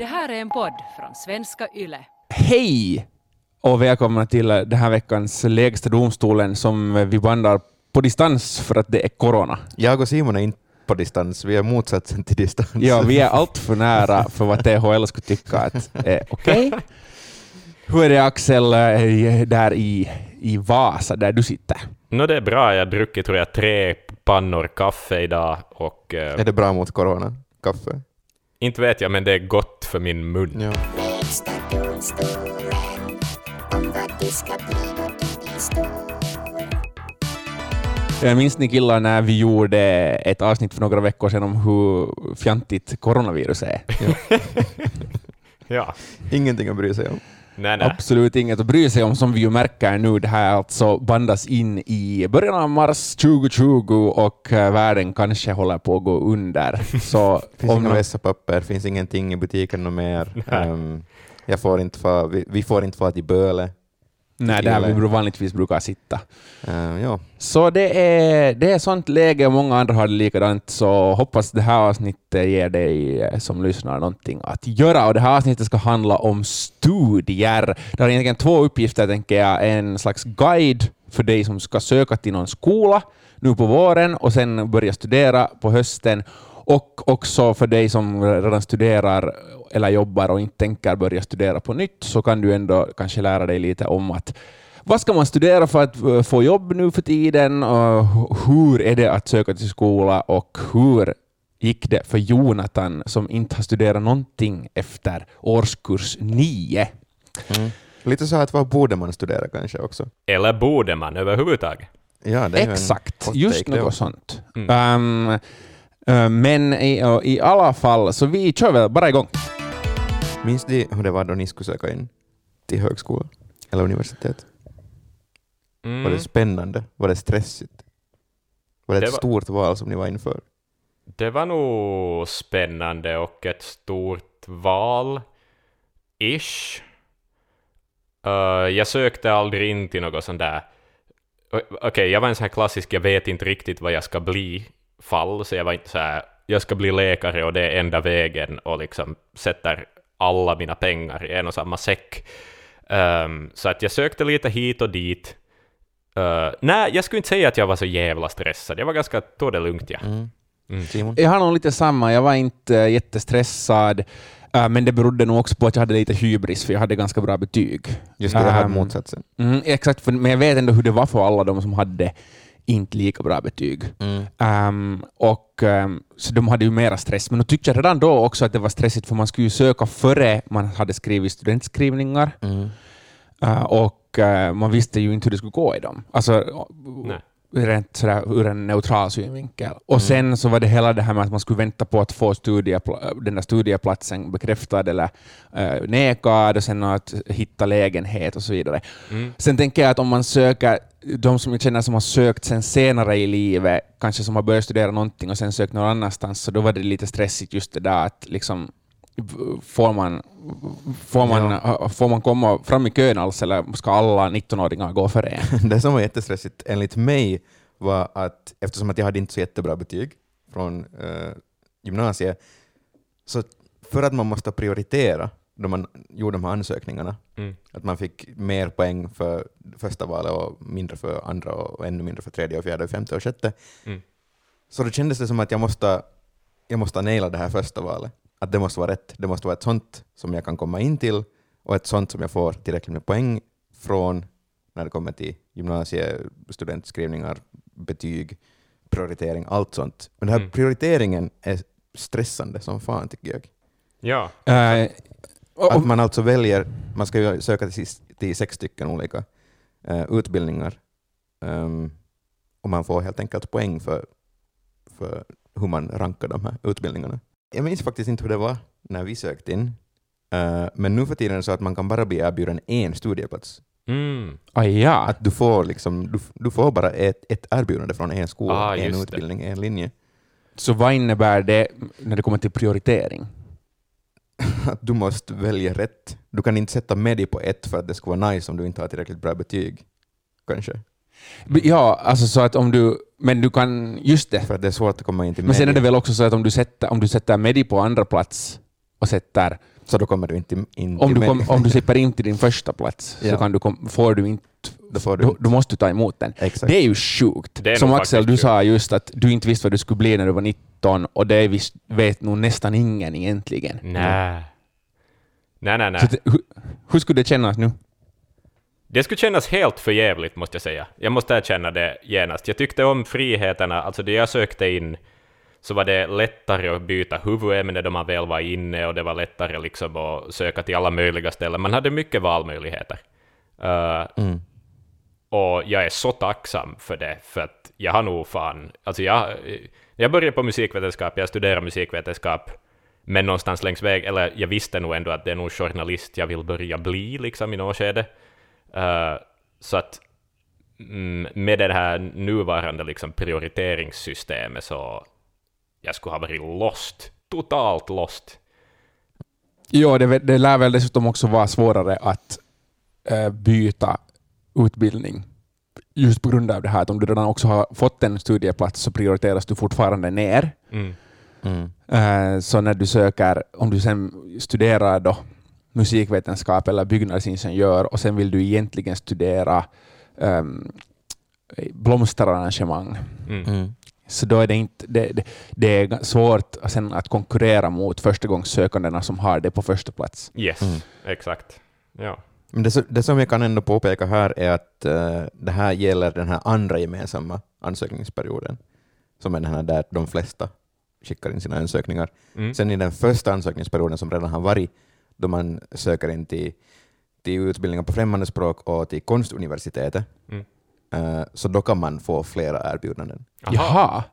Det här är en podd från svenska YLE. Hej och välkomna till den här veckans Lägsta domstolen som vi bandar på distans för att det är corona. Jag och Simon är inte på distans, vi är motsatsen till distans. Ja, vi är allt för nära för vad THL skulle tycka att är okej. Hur är det Axel eh, där i, i Vasa, där du sitter? Nå, det är bra. Jag har druckit tror jag, tre pannor kaffe idag och eh, Är det bra mot corona? Kaffe? Inte vet jag, men det är gott för min mun. Ja. Jag minns ni killar när vi gjorde ett avsnitt för några veckor sedan om hur fjantigt coronavirus är? Ja. Ingenting att bry sig om. Nej, nej. Absolut inget att bry sig om som vi ju märker nu. Det här alltså bandas in i början av mars 2020 och eh, världen kanske håller på att gå under. Så finns om inga vässapapper, finns ingenting i butiken mer. Ehm, jag får inte få, vi, vi får inte få till Böle. Nej, där vi vanligtvis brukar sitta. Ehm, ja. Så det är, det är sånt läge och många andra har det likadant, så hoppas det här avsnittet ger dig eh, som lyssnar någonting att göra. Och det här avsnittet ska handla om studier. Det har egentligen två uppgifter, tänker jag. En slags guide för dig som ska söka till någon skola nu på våren och sen börja studera på hösten. Och också för dig som redan studerar eller jobbar och inte tänker börja studera på nytt, så kan du ändå kanske lära dig lite om att vad ska man studera för att eh, få jobb nu för tiden? Och hur är det att söka till skola? Och hur gick det för Jonathan som inte har studerat någonting efter årskurs nio? Mm. Lite så att vad borde man studera kanske också? Eller borde man överhuvudtaget? Ja, Exakt, just något sånt. Mm. Ehm, eh, men i, och i alla fall, så vi kör väl bara igång. Minns ni hur det var då ni skulle söka in till högskola eller universitet? Mm. Var det spännande? Var det stressigt? Var det, Det ett var- stort val som ni var inför? Det var nog spännande och ett stort val. Ish. Eh, jag sökte aldrig in till något sånt där... Okej, jag var en sån här klassisk jag vet inte riktigt vad jag ska bli fall, så jag var inte så här jag ska bli läkare och det är enda vägen och liksom sätter alla mina pengar i en och samma säck. Ehm, så att jag sökte lite hit och dit. Eh, nej, jag skulle inte säga att jag var så jävla stressad. Jag var ganska, tog det lugnt, ja. Mm. Mm. Simon? Jag har nog lite samma. Jag var inte eh, jättestressad, eh, men det berodde nog också på att jag hade lite hybris, för jag hade ganska bra betyg. Just det, det här Ehm, motsatsen. Mm, exakt, för, men jag vet ändå hur det var för alla de som hade inte lika bra betyg. Mm. Ehm, och, ehm, så de hade ju mera stress. Men då tyckte jag redan då också att det var stressigt, för man skulle ju söka före man hade skrivit studentskrivningar. Mm. Eh, och eh, man visste ju inte hur det skulle gå i dem. Alltså, Nej. Rent sådär ur en neutral synvinkel. Och Mm. sen så var det hela det här med att man skulle vänta på att få studiepla- den där studieplatsen bekräftad eller uh, nekad och sen att hitta lägenhet och så vidare. Mm. Sen tänker jag att om man söker, de som jag känner som har sökt sen senare i livet, kanske som har börjat studera någonting och sen sökt någon annanstans, så då var det lite stressigt just det där att liksom Får man, får, man, får man komma fram i kön alls eller ska alla 19-åringar gå före en? Det som var jättestressigt enligt mig var att eftersom att jag hade inte så jättebra betyg från eh, gymnasiet, så för att man måste prioritera då man gjorde de här ansökningarna, Mm. att man fick mer poäng för första valet och mindre för andra och ännu mindre för tredje och fjärde och femte och sjätte, Mm. så då kändes det som att jag måste, jag måste naila det här första valet. Att det måste vara rätt. Det måste vara ett sånt som jag kan komma in till och ett sånt som jag får tillräckligt med poäng från när det kommer till gymnasie, studentskrivningar, betyg, prioritering, allt sånt. Men den här Mm. prioriteringen är stressande som fan tycker jag. Ja. Och- Att man alltså väljer, man ska ju söka till, till sex stycken olika eh, utbildningar Ehm, och man får helt enkelt poäng för, för hur man rankar de här utbildningarna. Jag minns faktiskt inte hur det var när vi sökte in, Eh, men nu för tiden är det så att man kan bara bli erbjuden en studieplats. Mm. ah, ja. Att du får, liksom, du, du får bara ett, ett erbjudande från en skola, Ah, en just det. utbildning, en linje. Så vad innebär det när det kommer till prioritering? Att du måste välja rätt. Du kan inte sätta med dig på ett för att det ska vara nice om du inte har tillräckligt bra betyg. Kanske. Ja, alltså så att om du... Men du kan... Just det. För att det är svårt att komma in till Men sen är det väl också så att om du sätter, om du sätter Medi på andra plats och sätter Så då kommer du inte in Om till du, mig. kom, om du slipper in till din första plats så Ja. kan du kom, får du inte... Då får du Då, då måste du ta emot den. Exakt. Det är ju sjukt. Är Som Axel, du sjukt. sa just att du inte visste vad du skulle bli när du var 19 och det vis, vet nog nästan ingen egentligen. Nej. Nej, nej, nej. Så hur skulle det kännas nu? Det skulle kännas helt för jävligt måste jag säga. Jag måste erkänna det genast. Jag tyckte om friheterna, alltså det jag sökte in så var det lättare att byta huvudämne då man väl var inne och det var lättare liksom att söka till alla möjliga ställen. Man hade mycket valmöjligheter. Uh, Mm. och jag är så tacksam för det, för att jag har nog fan... Alltså jag, jag började på musikvetenskap, jag studerade musikvetenskap, men någonstans längs väg, eller jag visste nog ändå att det är nog journalist jag vill börja bli liksom i något skede. Eh, så att mm, med det här nuvarande liksom prioriteringssystemet så jag skulle ha varit lost, totalt lost. Ja, det, det lär väl dessutom också vara svårare att eh, byta utbildning. Just på grund av det här att om du redan också har fått en studieplats så prioriteras du fortfarande ner. Mm. Mm. Eh, så när du söker, om du sen studerar då musikvetenskap eller byggnadsingenjör och sen vill du egentligen studera um, blomsterarrangemang Mm. Mm. så då är det, inte, det, det, det är svårt sen att konkurrera mot förstagångssökandena som har det på första plats. Yes, Mm. exakt. Ja. Men det, det som jag kan ändå påpeka här är att eh, det här gäller den här andra gemensamma ansökningsperioden, som är den här där de flesta skickar in sina ansökningar. Mm. Sen i den första ansökningsperioden som redan har varit, då man söker in till, till utbildningar på främmande språk och till konstuniversitetet, Mm. eh, så då kan man få flera erbjudanden. Aha. Jaha,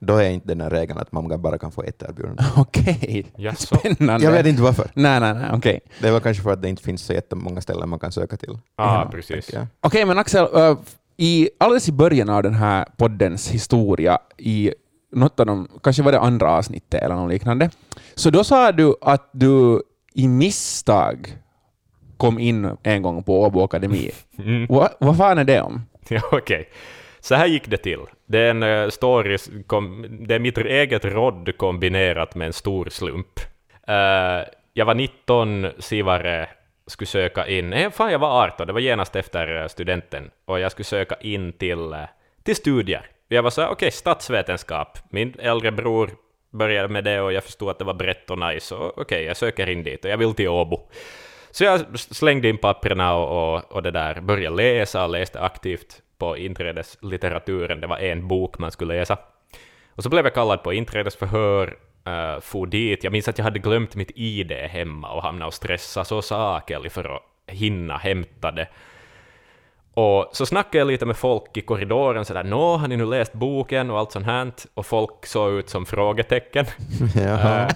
Då är inte den här regeln att man bara kan få ett erbjudande. okej. Jaså? Spännande. Jag vet inte varför. Nej, nej, nej, okej. Det var kanske för att det inte finns så jättemånga ställen man kan söka till. Ja, Ja, precis. Okej, men Axel, äh, i, alldeles i början av den här poddens historia, i något av de, kanske var det andra avsnittet eller något liknande, så då sa du att du i misstag kom in en gång på Åbo Akademi. Mm. Va, vad fan är det om? Ja, okej. Så här gick det till. Det är en eh, story, det är mitt eget rodd kombinerat med en stor slump. Eh, jag var 19, Sivare skulle söka in, nej fan jag var 18, det var genast efter eh, studenten, och jag skulle söka in till, eh, till studier. Jag var så här, okej, statsvetenskap. Min äldre bror började med det och jag förstod att det var brett och nice, och okej, jag söker in dit och jag vill till Åbo. Så jag slängde in papperna och, och, och det där, började läsa och läste aktivt på inträdeslitteraturen. Det var en bok man skulle läsa. Och så blev jag kallad på inträdesförhör, uh, for dit. Jag minns att jag hade glömt mitt ID hemma och hamnade och stressade så sakelig för att hinna hämta det. Och så snackade jag lite med folk i korridoren sådär ”Nå, har ni nu läst boken?” och allt sånt här. Och folk såg ut som frågetecken. Eh,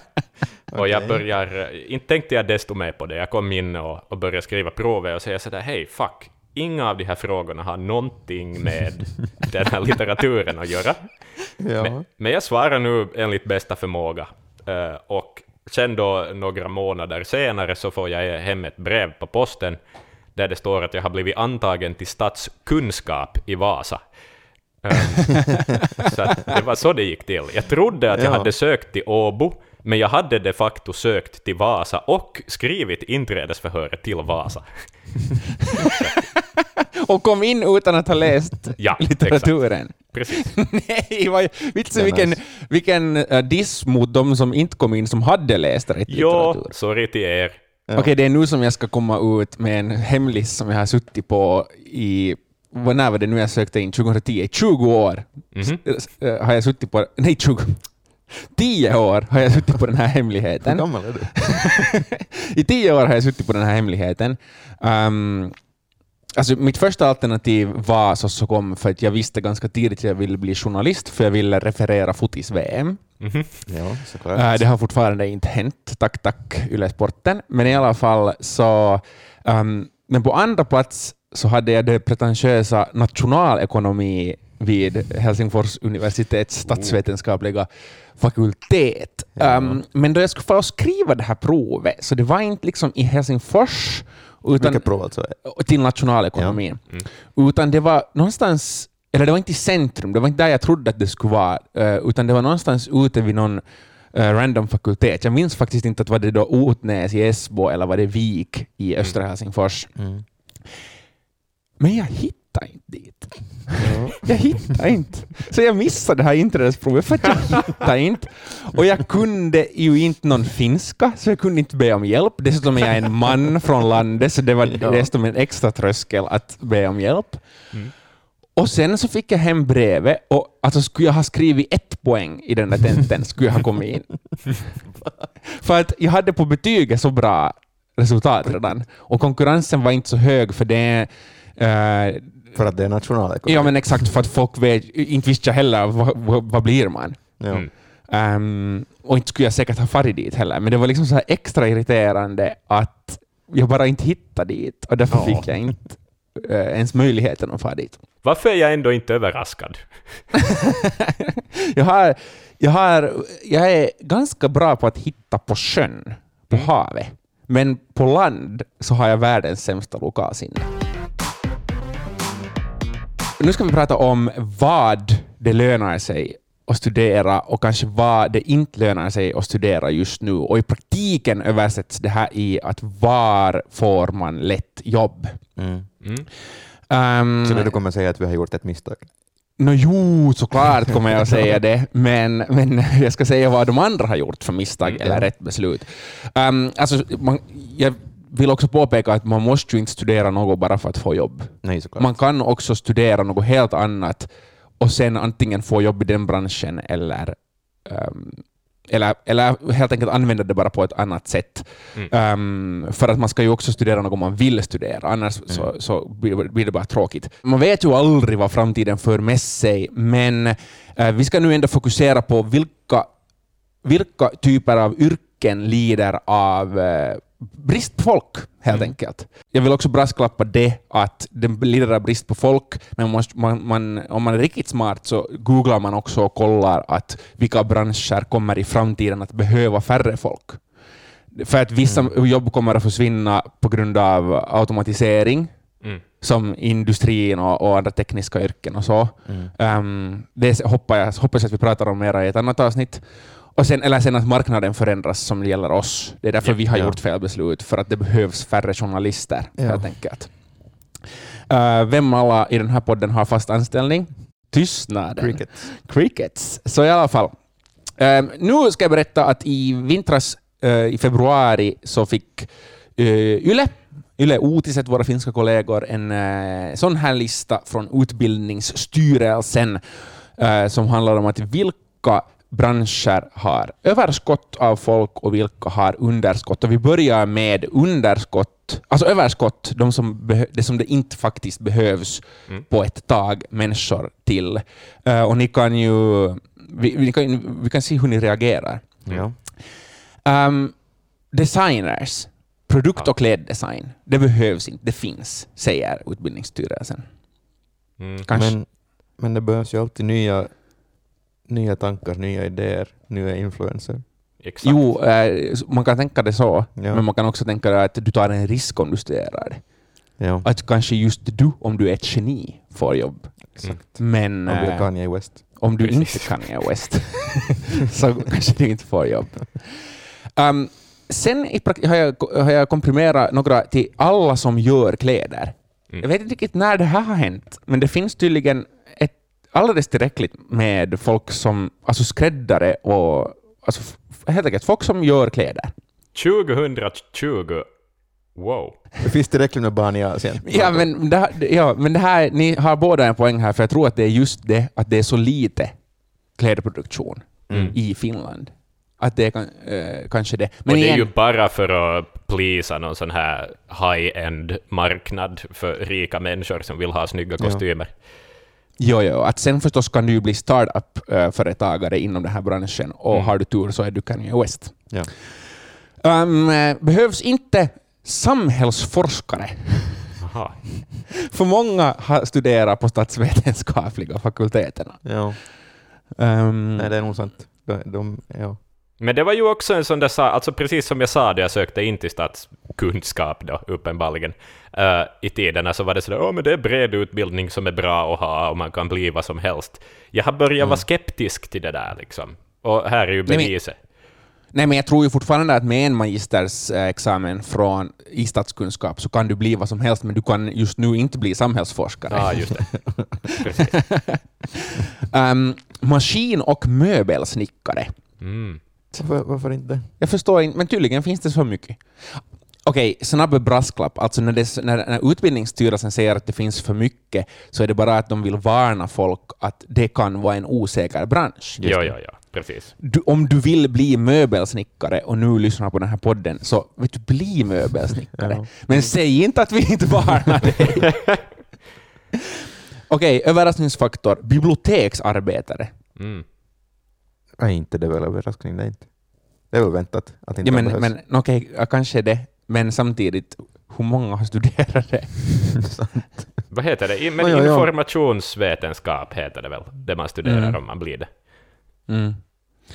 och jag börjar, inte tänkte jag desto mer på det, jag kom in och, och började skriva provet och säga sådär hej, fuck, inga av de här frågorna har någonting med den här litteraturen att göra. Ja. Men, men jag svarar nu enligt bästa förmåga. Eh, och sen då några månader senare så får jag hem ett brev på posten där det står att jag har blivit antagen till statskunskap i Vasa. Eh, så att det var så det gick till. Jag trodde att jag Ja. hade sökt till Åbo, men jag hade de facto sökt till Vasa och skrivit inträdesförhöret till Vasa. Och kom in utan att ha läst Ja, litteraturen. Precis. Nej, vad, vitsen, vilken, vilken äh, diss mot de som inte kom in som hade läst rätt Jo, litteratur. sorry till er. Ja. Okej, det är nu som jag ska komma ut med en hemlis som jag har suttit på i, vad, när var det nu jag sökte in? 2010? 20 år. S- äh, har jag suttit på, nej 20, 10 år har jag suttit på den här Hur hemligheten. gammal är du? I 10 år har jag suttit på den här hemligheten. Um, alltså mitt första alternativ var så som kom för att jag visste ganska tidigt att jag ville bli journalist för jag ville referera fotis-VM. Mhm. Ja, såklart. Äh, det har fortfarande inte hänt, tack tack Yle Sporten. Men i alla fall så... ehm, men på andra plats så hade jag det pretentiösa nationalekonomi vid Helsingfors universitets statsvetenskapliga fakultet. Ja. Ehm, men då jag skulle få skriva det här provet, så det var inte liksom i Helsingfors, utan Vilket prov alltså? till nationalekonomin. Mm. Utan det var någonstans, eller det var inte i centrum, det var inte där jag trodde att det skulle vara, eh, utan det var någonstans ute vid någon eh, random fakultet. Jag minns faktiskt inte att var det då Otnäs i Esbo eller var det Vik i östra Helsingfors. Mm. Men jag hittade inte dit. Jag hittade inte. Så jag missade det här inträdesprovet för att jag hittade inte. Och jag kunde ju inte någon finska, så jag kunde inte be om hjälp. Dessutom är jag en man från landet, så det var dessutom en extra tröskel att be om hjälp. Och sen så fick jag hem brevet och alltså skulle jag ha skrivit ett poäng i den där tenten skulle jag ha kommit in. för att jag hade på betyget så bra resultat redan och konkurrensen var inte så hög för det eh, För att det är nationalekonomi. Ja men exakt, för att folk vet, inte visste jag heller vad, vad, vad blir man. Ja. Mm. Ehm, och inte skulle jag säkert ha farit dit heller, men det var liksom så här extra irriterande att jag bara inte hittade dit och därför Ja. fick jag inte eh, ens möjligheten att fara dit. Varför är jag ändå inte överraskad? jag, har, jag, har, jag är ganska bra på att hitta på sjön, på havet. Men på land så har jag världens sämsta lokalsinne. Nu ska vi prata om vad det lönar sig att studera och kanske vad det inte lönar sig att studera just nu. Och i praktiken översätts det här i att var får man lätt jobb? Mm. Mm. Um, Så det du kommer säga att vi har gjort ett misstag? Nå jo, såklart kommer jag att säga det, men, men jag ska säga vad de andra har gjort för misstag Mm, eller rätt beslut. Um, alltså, man, jag vill också påpeka att man måste ju inte studera något bara för att få jobb. Nej, såklart. Man kan också studera något helt annat och sen antingen få jobb i den branschen eller, um, eller, eller helt enkelt använda det bara på ett annat sätt. Um, för att man ska ju också studera något man vill studera, annars så, så blir det bara tråkigt. Man vet ju aldrig vad framtiden för med sig, men eh, vi ska nu ändå fokusera på vilka, vilka typer av yrken lider av eh, brist på folk, helt enkelt. Jag vill också brasklappa det att det lider av brist på folk, men man måste, man, man, om man är riktigt smart så googlar man också och kollar att vilka branscher kommer i framtiden att behöva färre folk. För att vissa jobb kommer att försvinna på grund av automatisering, Mm. som industrin och, och andra tekniska yrken och så. Um, det hoppar jag, hoppas jag att vi pratar om mera i ett annat avsnitt. Och sen, eller sen att marknaden förändras som gäller oss. Det är därför vi har Ja. gjort fel beslut, för att det behövs färre journalister, Ja. helt enkelt. Uh, vem alla i den här podden har fast anställning? Tystnaden. Cricket. Crickets. Så i alla fall. Um, nu ska jag berätta att i vintras, eh, i februari, så fick eh, Yle, Yle Uutiset, våra finska kollegor, en eh, sån här lista från Utbildningsstyrelsen eh, som handlar om att vilka branscher har överskott av folk och vilka har underskott. Och vi börjar med underskott, alltså överskott, de som det som det inte faktiskt behövs på ett tag människor till. Eh, och ni kan ju, vi, vi, kan, vi kan se hur ni reagerar. Ja. Um, designers, produkt och kläddesign, det behövs inte, det finns, säger Utbildningsstyrelsen. Mm. Kanske. Men, men det behövs ju alltid nya, nya tankar, nya idéer, nya influenser. Exakt. Jo, eh, man kan tänka det så, Ja. men man kan också tänka det att du tar en risk om du studerar det. Ja, Att kanske just du, om du är ett geni, får jobb. exakt. Men Om du är eh, Kanye West. om du Precis. inte kan Kanye West så kanske du inte får jobb. Um, sen har jag, har jag komprimerat några till alla som gör kläder. Mm. Jag vet inte riktigt när det här har hänt, men det finns tydligen ett, alldeles tillräckligt med folk som, alltså skräddare och alltså, helt enkelt folk som gör kläder. 2020. Wow. Det finns tillräckligt med barn i Asien. Ja men, det, här- ja, men det här, ni har båda en poäng här, för jag tror att det är just det, att det är så lite klädproduktion Mm. i Finland. Att det är kan, eh, kanske det. Men och det är igen, ju bara för att plisa någon sån här high-end marknad för rika människor som vill ha snygga Ja. Jo, jo, att sen förstås kan du ju bli startup-företagare inom den här branschen och Mm. har du tur så är du Kanye West. Ja. Um, eh, behövs inte samhällsforskare? Aha. För många har studerat på statsvetenskapliga fakulteterna. Ja. Um, Nej, det är nog sant. De, de, ja. Men det var ju också en sån där sa, alltså precis som jag sa då jag sökte in till statskunskap då, uppenbarligen, uh, i tiderna så var det sådär, åh men det är bred utbildning som är bra att ha och man kan bli vad som helst. Jag har börjat vara skeptisk till det där liksom. Och här är ju beviset. Nej, men jag tror ju fortfarande att med en magistersexamen från, i statskunskap så kan du bli vad som helst, men du kan just nu inte bli samhällsforskare. Ja, just det. Ehm, maskin och möbelsnickare. Mm. Varför, varför inte? Jag förstår inte, men tydligen finns det så mycket. Okej, snabb brasklapp. Alltså när, det, när, när Utbildningsstyrelsen säger att det finns för mycket så är det bara att de vill varna folk att det kan vara en osäker bransch. Ja, ja, ja. Precis. Du, om du vill bli möbelsnickare och nu lyssnar på den här podden, så vet du, bli möbelsnickare. Ja. Men säg inte att vi inte varnar dig. Okej, överraskningsfaktor. Biblioteksarbetare. Mm. Nej, inte det är väl överraskning, det är inte. Det är väl väntat att inte Ja, men, behövs. men okej, ja, kanske det. Men samtidigt, hur många har studerat det? Vad heter det? Men ja. informationsvetenskap heter det väl, det man studerar Mm. om man blir det. Mm.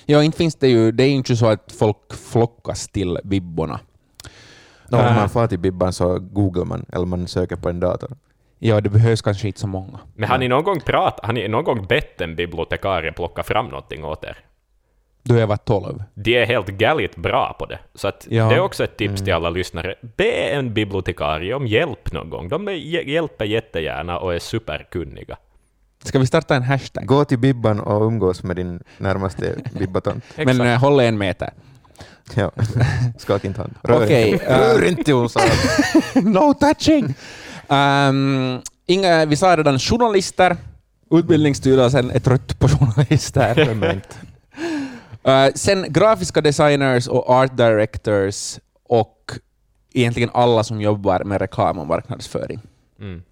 Ja, inte finns det ju, det är ju inte så att folk flockas till bibborna. Nå, om Äh. man far till Bibban så googlar man, eller man söker på en dator. Ja, det behövs kanske inte så många. Men har ni någon gång pratat, har ni någon gång bett en bibliotekarie plocka fram någonting åt er? Då jag var 12. De är helt galet bra på det. Så att Ja. det är också ett tips till alla lyssnare. Be en bibliotekarie om hjälp någon gång. De hjälper jättegärna och är superkunniga. Ska vi starta en hashtag? Gå till Bibban och umgås med din närmaste bibbatant. Men äh, håll en meter. Ja. Skaka inte hand. Rör Okej, inte, äh, rör inte Olsson! no touching! Um, inga, vi sa redan journalister. Utbildningsstyrelsen är trött på journalister. Är? Uh, sen grafiska designers och art directors och egentligen alla som jobbar med reklam och marknadsföring. Mm.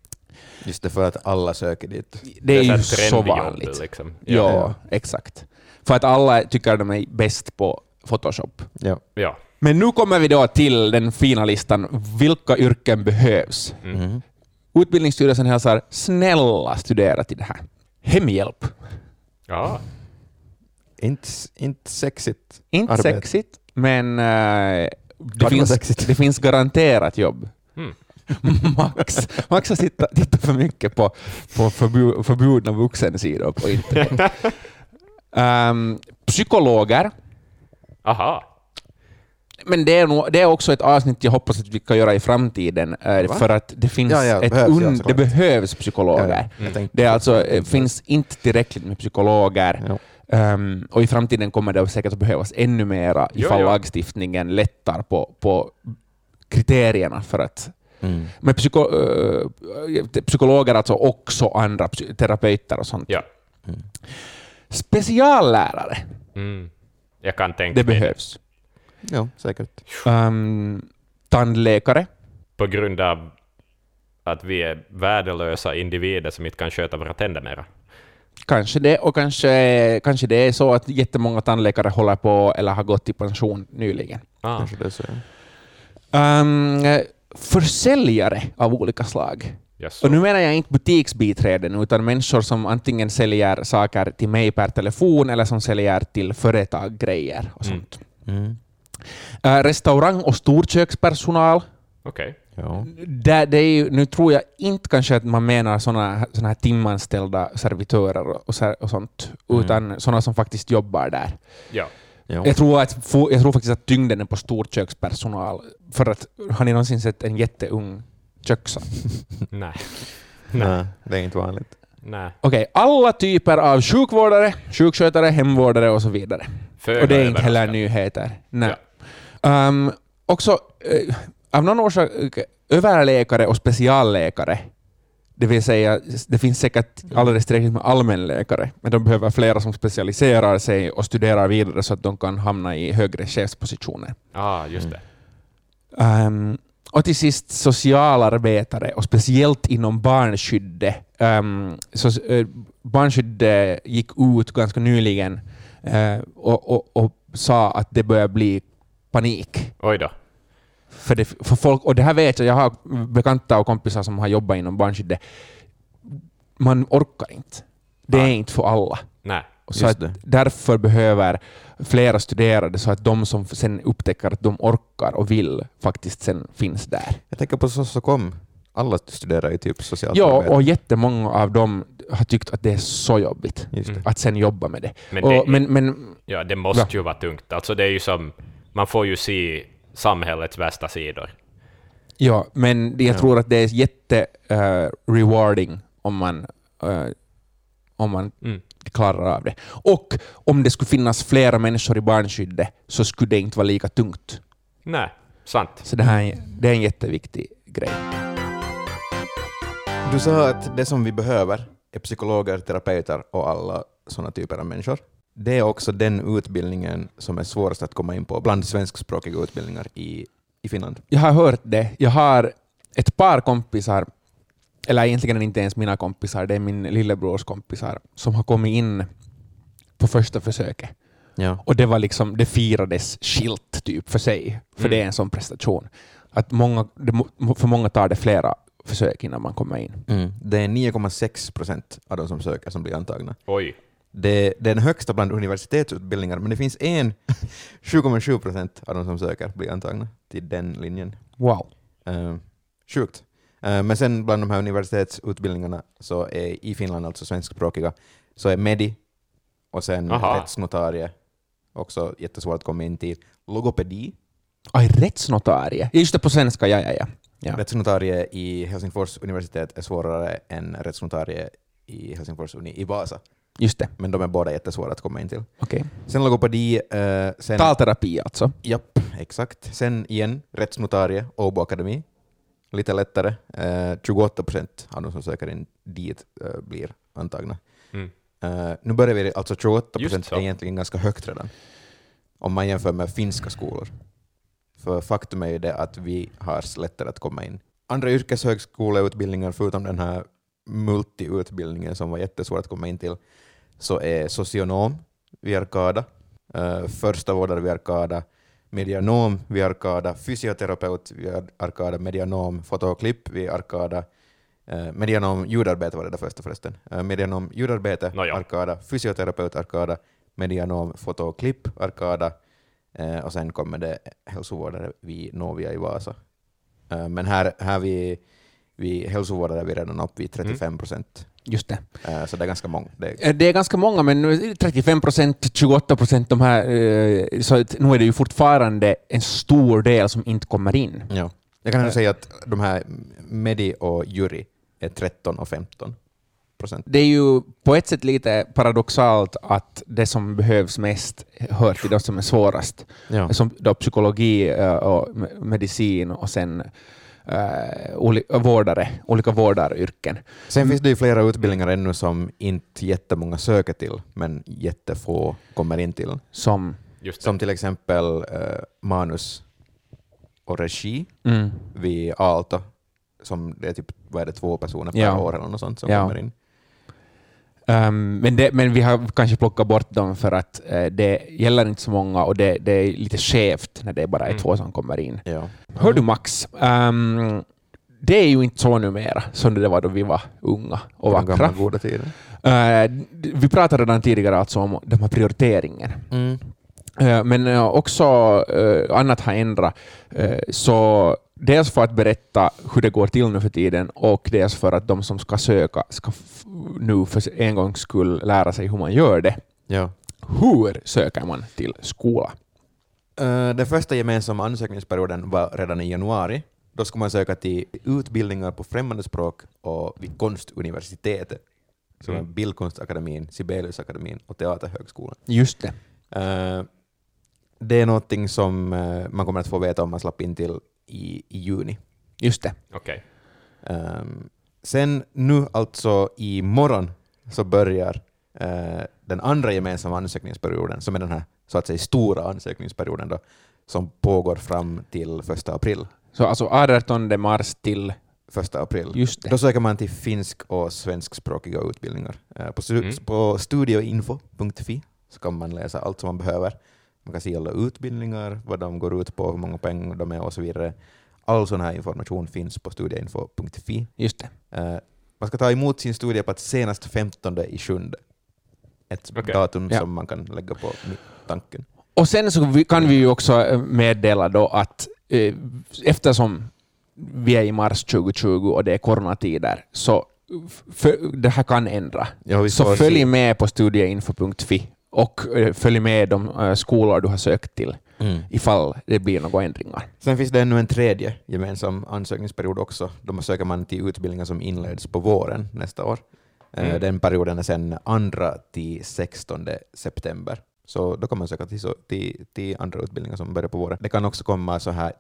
Just det, för att alla söker dit. Det är så ju så vanligt. Liksom. Ja, Ja. exakt. För att alla tycker de är bäst på Photoshop. Ja. ja. Men nu kommer vi då till den fina listan. Vilka yrken behövs? Mm. Mhm. Utbildningsstyrelsen hälsar snälla studera till det här. Hemhjälp. ja. Inte, inte sexigt. Inte Arbete. sexigt, men eh, det, finns, sexigt. det finns garanterat jobb. Mm. Max, Max har tittat, tittat för mycket på, på förbu, förbjudna vuxensidor på internet. Ehm, psykologer. Aha. Men det är, nog, det är också ett avsnitt jag hoppas att vi kan göra i framtiden, eh, Va? för att det finns Ja, ja, ett behövs, un, det behövs psykologer. Ja, Mm. Det är alltså, eh, finns inte tillräckligt med psykologer. Ehm, och i framtiden kommer det säkert att behövas ännu mera Jo, ifall jo. lagstiftningen lättar på, på kriterierna för att Mm. med psyko, eh, psykologer alltså också andra terapeuter och sånt. Ja. Speciallärare, Mm. Jag kan tänka det behövs. Ja, säkert. Ehm, tandläkare, På grund av att vi är värdelösa individer som inte kan sköta våra tänder mera. Kanske det, och kanske, kanske det är så att jättemånga tandläkare håller på eller har gått i pension nyligen. Ah. Kanske det är så. Um, försäljare av olika slag. Yes. Och nu menar jag inte butiksbiträden, utan människor som antingen säljer saker till mig per telefon eller som säljer till företag grejer och Mm. sånt. Mm. Eh, restaurang och storkökspersonal. Okej. Ja. Det, det är ju, nu tror jag inte kanske att man menar såna, såna här timanställda servitörer och, så- och sånt, Mm. utan såna som faktiskt jobbar där. Ja. Ja. Jag, tror att, jag tror faktiskt att tyngden är på storkökspersonal. För att, har ni någonsin sett en jätteung köksa? Nej. Nej. Nej, det är inte vanligt. Nej. Okej, alla typer av sjukvårdare, sjukskötare, hemvårdare och så vidare. Föga och det är inte heller nyheter. Nej. Ehm, också, eh, av någon orsak, eh, överläkare och specialläkare. Det vill säga, det finns säkert alldeles tillräckligt med allmänläkare, men de behöver flera som specialiserar sig och studerar vidare så att de kan hamna i högre chefspositioner. Ah, just det. Ehm, och till sist socialarbetare, och speciellt inom barnskyddet. Um, så, uh, barnskyddet gick ut ganska nyligen eh, och, och, och sa att det börjar bli panik. Oj då. För, det, för folk, och det här vet jag, jag har bekanta och kompisar som har jobbat inom barnskyddet. Man orkar inte. Det är inte för alla. Nej. Så att därför behöver flera studerade så att de som sen upptäcker att de orkar och vill faktiskt sen finns där. Jag tänker på Sossocom. alla studerar ju typ socialt Ja, arbete. och jättemånga av dem har tyckt att det är så jobbigt att sen jobba med det. Men och, det- men, men Ja, det måste Ja. ju vara tungt. Alltså det är ju som, man får ju se samhällets värsta sidor. Ja, men jag Ja. tror att det är jätte eh, rewarding om man, eh, om man Mm. klarar av det. Och om det skulle finnas flera människor i barnskyddet så skulle det inte vara lika tungt. Nej, sant. Så det här är, det är en jätteviktig grej. Du sa att det som vi behöver är psykologer, terapeuter och alla sådana typer av människor. Det är också den utbildningen som är svårast att komma in på bland svenskspråkiga utbildningar i, i Finland. Jag har hört det. Jag har ett par kompisar, eller egentligen inte ens mina kompisar, det är min lillebrors kompisar, som har kommit in på första försöket. Ja. Och det var liksom, det firades skilt typ för sig, för Mm. det är en sån prestation. Att många, för många tar det flera försök innan man kommer in. Mm. Det är 9,6 procent av de som söker som blir antagna. Oj. Det, det är den högsta bland universitetsutbildningar, men det finns en 7,7 procent av de som söker blir antagna till den linjen. Wow. Uh, sjukt. Eh, men sen bland de här universitetsutbildningarna så är i Finland alltså svenskspråkiga, så är Medi och sen Aha. rättsnotarie, också jättesvårt att komma in till. Logopedi, Aj, rättsnotarie. Just det, på svenska, ja, ja, ja. ja. rättsnotarie i Helsingfors universitet är svårare än rättsnotarie i Helsingfors uni i Vasa, Just det, men de är båda jättesvåra att komma in till. okej. Sen logopedi, eh, sen... Talterapi alltså. Japp, exakt. Sen igen, rättsnotarie, Åbo Akademi. Lite lättare. Eh, 28 procent av de som söker in dit eh, blir antagna. Mm. Eh, nu börjar vi, alltså 28 Just procent är egentligen ganska högt redan. Om man jämför med finska skolor. För faktum är ju det att vi har lättare att komma in. Andra yrkeshögskoleutbildningar, förutom den här multiutbildningen som var jättesvår att komma in till, så är socionom vid Arkada, eh, första vårdare vid Arkada, medianom vid Arkada, fysioterapeut vid Arkada, medianom fotoklipp vid Arkada, eh, medianom ljudarbete var det där första förresten, eh, medianom ljudarbete Nå ja. Arkada, fysioterapeut Arkada, medianom fotoklipp Arkada, eh, och sen kommer det hälsovårdare vid Novia i Vasa. Eh, men här, här vid, vid hälsovårdare är vi redan uppe vid 35 procent, Just det. eh, så det är ganska många. Det är, Eh, Det är ganska många, men nu är det 35 procent, 28 procent, de här, eh, så nu är det ju fortfarande en stor del som inte kommer in. Ja. Jag kan ändå säga att de här Medi och Jury är 13 och 15 procent. Det är ju på ett sätt lite paradoxalt att det som behövs mest hör till det som är svårast. Ja. Som då psykologi och me- medicin och sen oli- vårdare, olika vårdaryrken. Sen finns det ju flera utbildningar ännu som inte jättemånga söker till, men jättefå kommer in till. Som. Som till exempel eh, manus och regi mm, vid Aalto, som det är typ vad är det, två personer per Ja. år eller något sånt som Ja. kommer in. Ehm, men, det, men vi har kanske plockat bort dem för att eh, det gäller inte så många och det, det är lite skevt när det bara är Mm. två som kommer in. Ja. Hör du Max, ehm, det är ju inte så numera som det var då vi var unga och vackra. goda tiden. D- vi pratade redan tidigare alltså om den här prioriteringen. Mm. Eh, Men också annat har ändrat. Så dels för att berätta hur det går till nu för tiden och dels för att de som ska söka ska nu för en gångs skull lära sig hur man gör det. Ja. Hur söker man till skola? Eh, Den första gemensamma ansökningsperioden var redan i januari. Då ska man söka till utbildningar på främmande språk och vid Konstuniversitetet, som är Mm. Bildkonstakademin, Sibeliusakademin och Teaterhögskolan. Just det. Eh, Det är någonting som eh, man kommer att få veta om man slapp in till i, i juni. Just det. Okej. Um, sen nu alltså i morgon så börjar eh, den andra gemensamma ansökningsperioden, som är den här så att säga stora ansökningsperioden då, som pågår fram till 1 april. Så alltså 18 mars till... 1 april. Just det. Då söker man till finsk och svenskspråkiga utbildningar. Eh, På, stu- Mm. på studioinfo.fi så kan man läsa allt som man behöver. Man kan se alla utbildningar, vad de går ut på, hur många pengar de är och så vidare. All sån här information finns på studioinfo.fi. Just det. Eh, man ska ta emot sin studieplats senast 15 i sjunde. Ett Okej. datum Ja. som man kan lägga på tanken. Och sen så kan vi ju också eh, meddela då att eh, eftersom vi är i mars 2020 och det är coronatider, så för, det här kan ändra. Ja, Så följ se. med på studieinfo.fi och eh, följ med de eh, skolor du har sökt till Mm. ifall det blir några ändringar. Sen finns det ännu en tredje gemensam ansökningsperiod också. Då söker man till utbildningar som inleds på våren nästa år. Eh, Mm. Den perioden är sen 2 till 16 september. Så då kan man söka till, så, till, till andra utbildningar som börjar på våren. Det kan också komma så här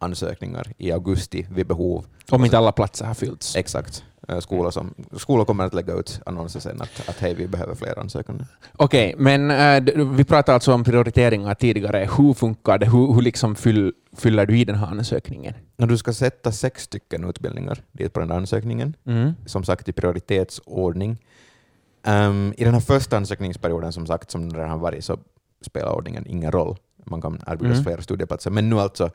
tilläggsansökningar i augusti vid behov. Om inte alla platser har fyllts. Exakt. Eh, Skolor, som, skolor kommer att lägga ut annonser sen att, att hej, vi behöver fler ansökande. Okej, men äh, vi pratade alltså om prioriteringar tidigare. Hur funkar det? Hur, hur liksom fyll, fyller du i den här ansökningen? När du ska sätta sex stycken utbildningar dit på den där ansökningen, Mm. som sagt i prioritetsordning. Ehm, I den här första ansökningsperioden, som sagt, som redan har varit, så spelar ordningen ingen roll. Man kan erbjudas Mm. flera studieplatser. Men nu alltså,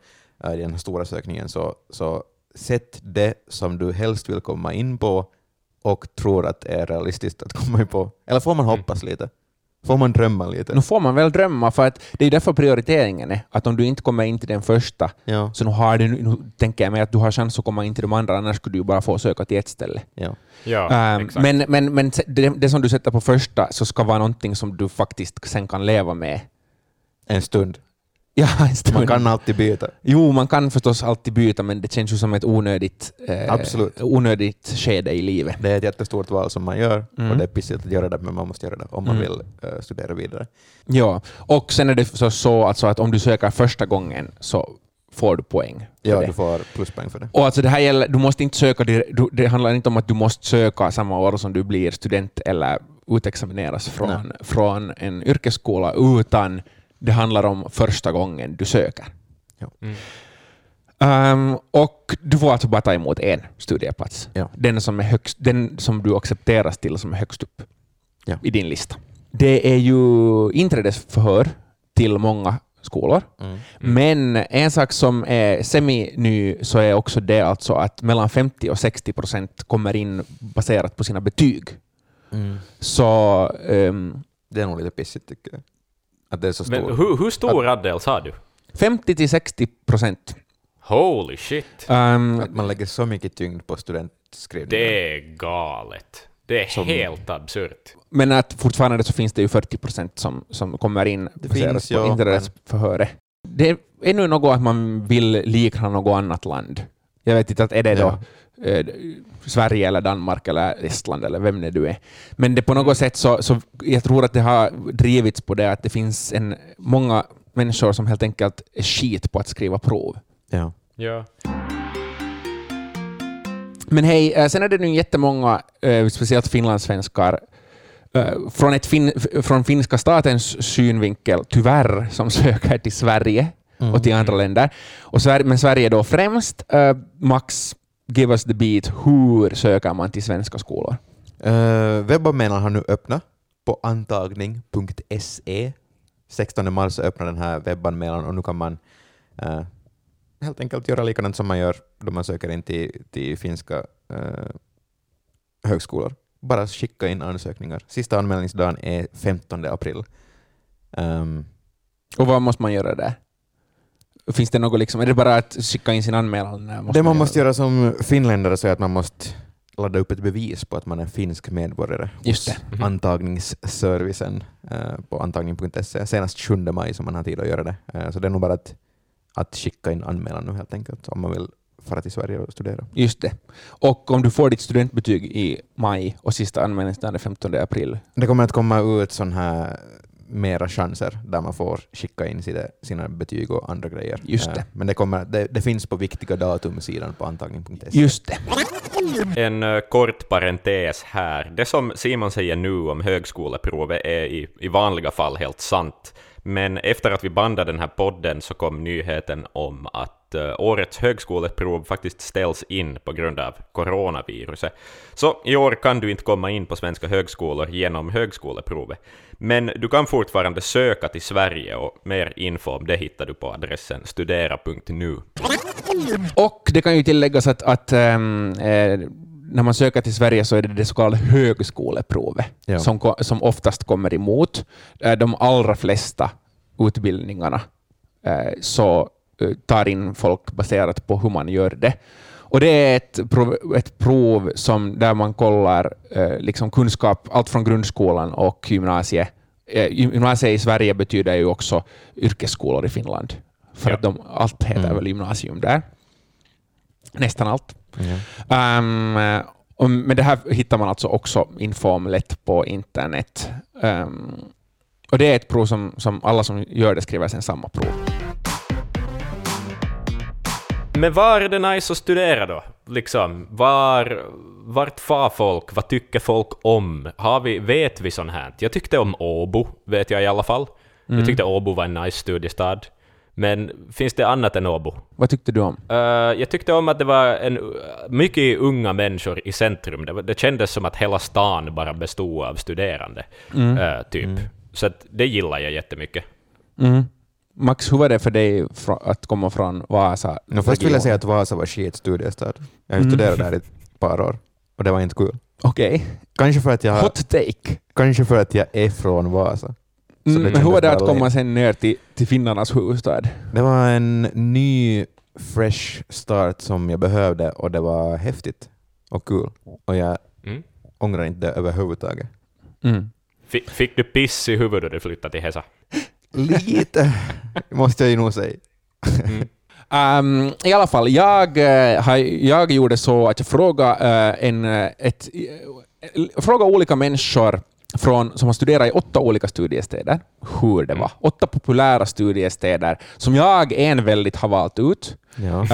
i den här stora sökningen, så, så sätt det som du helst vill komma in på och tror att är realistiskt att komma in på. Eller får man hoppas lite? Får man drömma lite? Nu får man väl drömma, för att det är därför prioriteringen är att om du inte kommer in till den första, Ja, så nu, har du, nu tänker jag mig att du har chans att komma in till de andra, annars skulle du ju bara få söka till ett ställe. ja. Ja, exakt. men men, men det, det som du sätter på första så ska vara någonting som du faktiskt sen kan leva med. En stund. Ja. Man kan alltid byta. Jo, man kan förstås alltid byta, men det känns ju som ett onödigt, eh, Absolut. onödigt skede i livet. Det är ett jättestort val som man gör Mm. och det är pissigt att göra det, men man måste göra det om man Mm. vill eh, studera vidare. Ja, och sen är det så, så alltså att om du söker första gången så får du poäng. Ja, det. du får pluspoäng för det. Och alltså det här gäller, du måste inte söka, du, det handlar inte om att du måste söka samma år som du blir student eller utexamineras från, från en yrkesskola, utan det handlar om första gången du söker. Ja. Mm. Ehm, och du får alltså bara ta emot en studieplats. Ja. Den, som är högst, den som du accepteras till som är högst upp Ja. i din lista. Det är ju inträdesförhör till många skolor. Mm. Men en sak som är semi-ny så är också det alltså att mellan 50 och 60 procent kommer in baserat på sina betyg. Mm. Så ehm, Det är nog lite pissigt tycker jag. Att det är så Men stort. hur, hur stor andel sa du? 50 till 60 procent. Holy shit. Ehm, Att man lägger så mycket tyngd på studentskrivningar. Det är galet. Det är Som- helt absurt. men att fortfarande så finns det ju 40 procent som, som kommer in Det baserat finns, på ja, inträdesförhöret. Det är ännu något att man vill likna något annat land. Jag vet inte, att är det då Ja. Eh, Sverige eller Danmark eller Estland eller vem det du är. Men det på något sätt så, så jag tror att det har drivits på det att det finns en, många människor som helt enkelt är skit på att skriva prov. Ja. Ja. Men hej, eh, sen är det nu jättemånga, eh, speciellt finlandssvenskar, från, ett fin, från finska statens synvinkel, tyvärr, som söker till Sverige Mm. och till andra länder. Och Sverige, men Sverige då främst. Eh, Max, give us the beat. Hur söker man till svenska skolor? Uh, webbanmälan har nu öppnat på antagning.se. 16 mars öppnar den här webbanmälan och nu kan man eh, helt enkelt göra likadant som man gör då man söker in till, till finska eh, högskolor. Bara skicka in ansökningar. Sista anmälningsdagen är 15 april. Ehm, Och vad måste man göra där? Finns det något liksom, är det bara att skicka in sin anmälan? När det man måste göra som finländare så är att man måste ladda upp ett bevis på att man är finsk medborgare Just hos. Mhm. antagningsservicen eh, på antagning.se. Senast 7 maj som man har tid att göra det. Eh, så det är nog bara att, att skicka in anmälan nu helt enkelt om man vill fara till Sverige och studera. Just det. Och om du får ditt studentbetyg i maj och sista anmälningsdagen är 15 april. Det kommer att komma ut sån här mera chanser där man får skicka in sina, sina betyg och andra grejer. Just Eh, det. Men det, kommer, det, det finns på viktiga datum-sidan på antagning.se. Just det. En eh, kort parentes här. Det som Simon säger nu om högskoleprovet är i, i vanliga fall helt sant. Men efter att vi bandade den här podden så kom nyheten om att eh, årets högskoleprov faktiskt ställs in på grund av coronaviruset. Så i år kan du inte komma in på svenska högskolor genom högskoleprovet. Men du kan fortfarande söka till Sverige och mer info om det hittar du på adressen studera.nu. Och det kan ju tilläggas att, att ehm, eh, när man söker till Sverige så är det det så kallade högskoleprovet Ja. som, som oftast kommer emot. Eh, de allra flesta utbildningarna så tar in folk baserat på hur man gör det. Och det är ett prov, ett prov som, där man kollar eh, liksom kunskap, allt från grundskolan och gymnasiet. Eh, gymnasiet i Sverige betyder ju också yrkesskolor i Finland. För Ja. att de, allt heter Mm. väl gymnasium där. Nästan allt. Ehm, eh, och, men det här hittar man alltså också info om lätt på internet. Ehm, och det är ett prov som, som alla som gör det skriver sen samma prov. Men var är det nice att studera då? Liksom, var, vart far folk? Vad tycker folk om? Har vi, vet vi sånt här? Jag tyckte om Åbo, vet jag i alla fall. Jag tyckte Åbo var en nice studiestad. Men finns det annat än Åbo? Vad tyckte du om? Eh, jag tyckte om att det var en, mycket unga människor i centrum. Det, det kändes som att hela stan bara bestod av studerande. eh, typ. Så att det gillar jag jättemycket. Mm. Max, hur var det för dig att komma från Vasa? No, först vill jag säga att Vasa var skit studiestad. Jag Mm. studerat där i ett par år och det var inte kul. Okej. Kanske för att jag, Hot take. kanske för att jag är från Vasa. Mm, men hur var det att komma sen ner till, till finnarnas huvudstad? Det var en ny fresh start som jag behövde och det var häftigt och kul. Och jag Mm. ångrar inte det överhuvudtaget. Mm. Fick, fick du piss i huvudet då du flyttade till Hesa? Lite, måste jag ju nog säga. Um, I alla fall, jag, eh, jag gjorde så att jag frågade, eh, en, eh, ett, frågade olika människor från, som har studerat i åtta olika studiestäder hur det var. Åtta populära studiestäder som jag enväldigt har valt ut. Ja.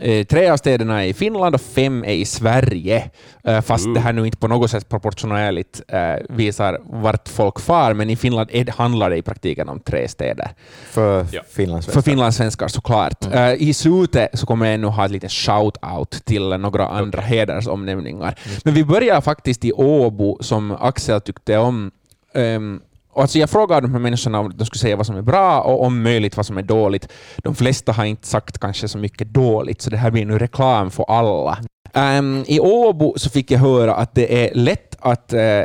Eh, tre av städerna är i Finland och fem är i Sverige. Eh, fast Ooh. det här nu inte på något sätt proportionellt eh, visar vart folk far, men i Finland är, handlar det i praktiken om tre städer. För Ja. Finlands För finlandssvenskar såklart. Eh, I slutet så kommer jag ännu ha ett litet shout-out till några andra hedersomnämningar. Men vi börjar faktiskt i Åbo, som Axel tyckte om. Um, och alltså jag frågade de här människorna om de skulle säga vad som är bra och om möjligt vad som är dåligt. De flesta har inte sagt kanske så mycket dåligt, så det här blir nu reklam för alla. Ehm, I Åbo så fick jag höra att det är lätt att eh,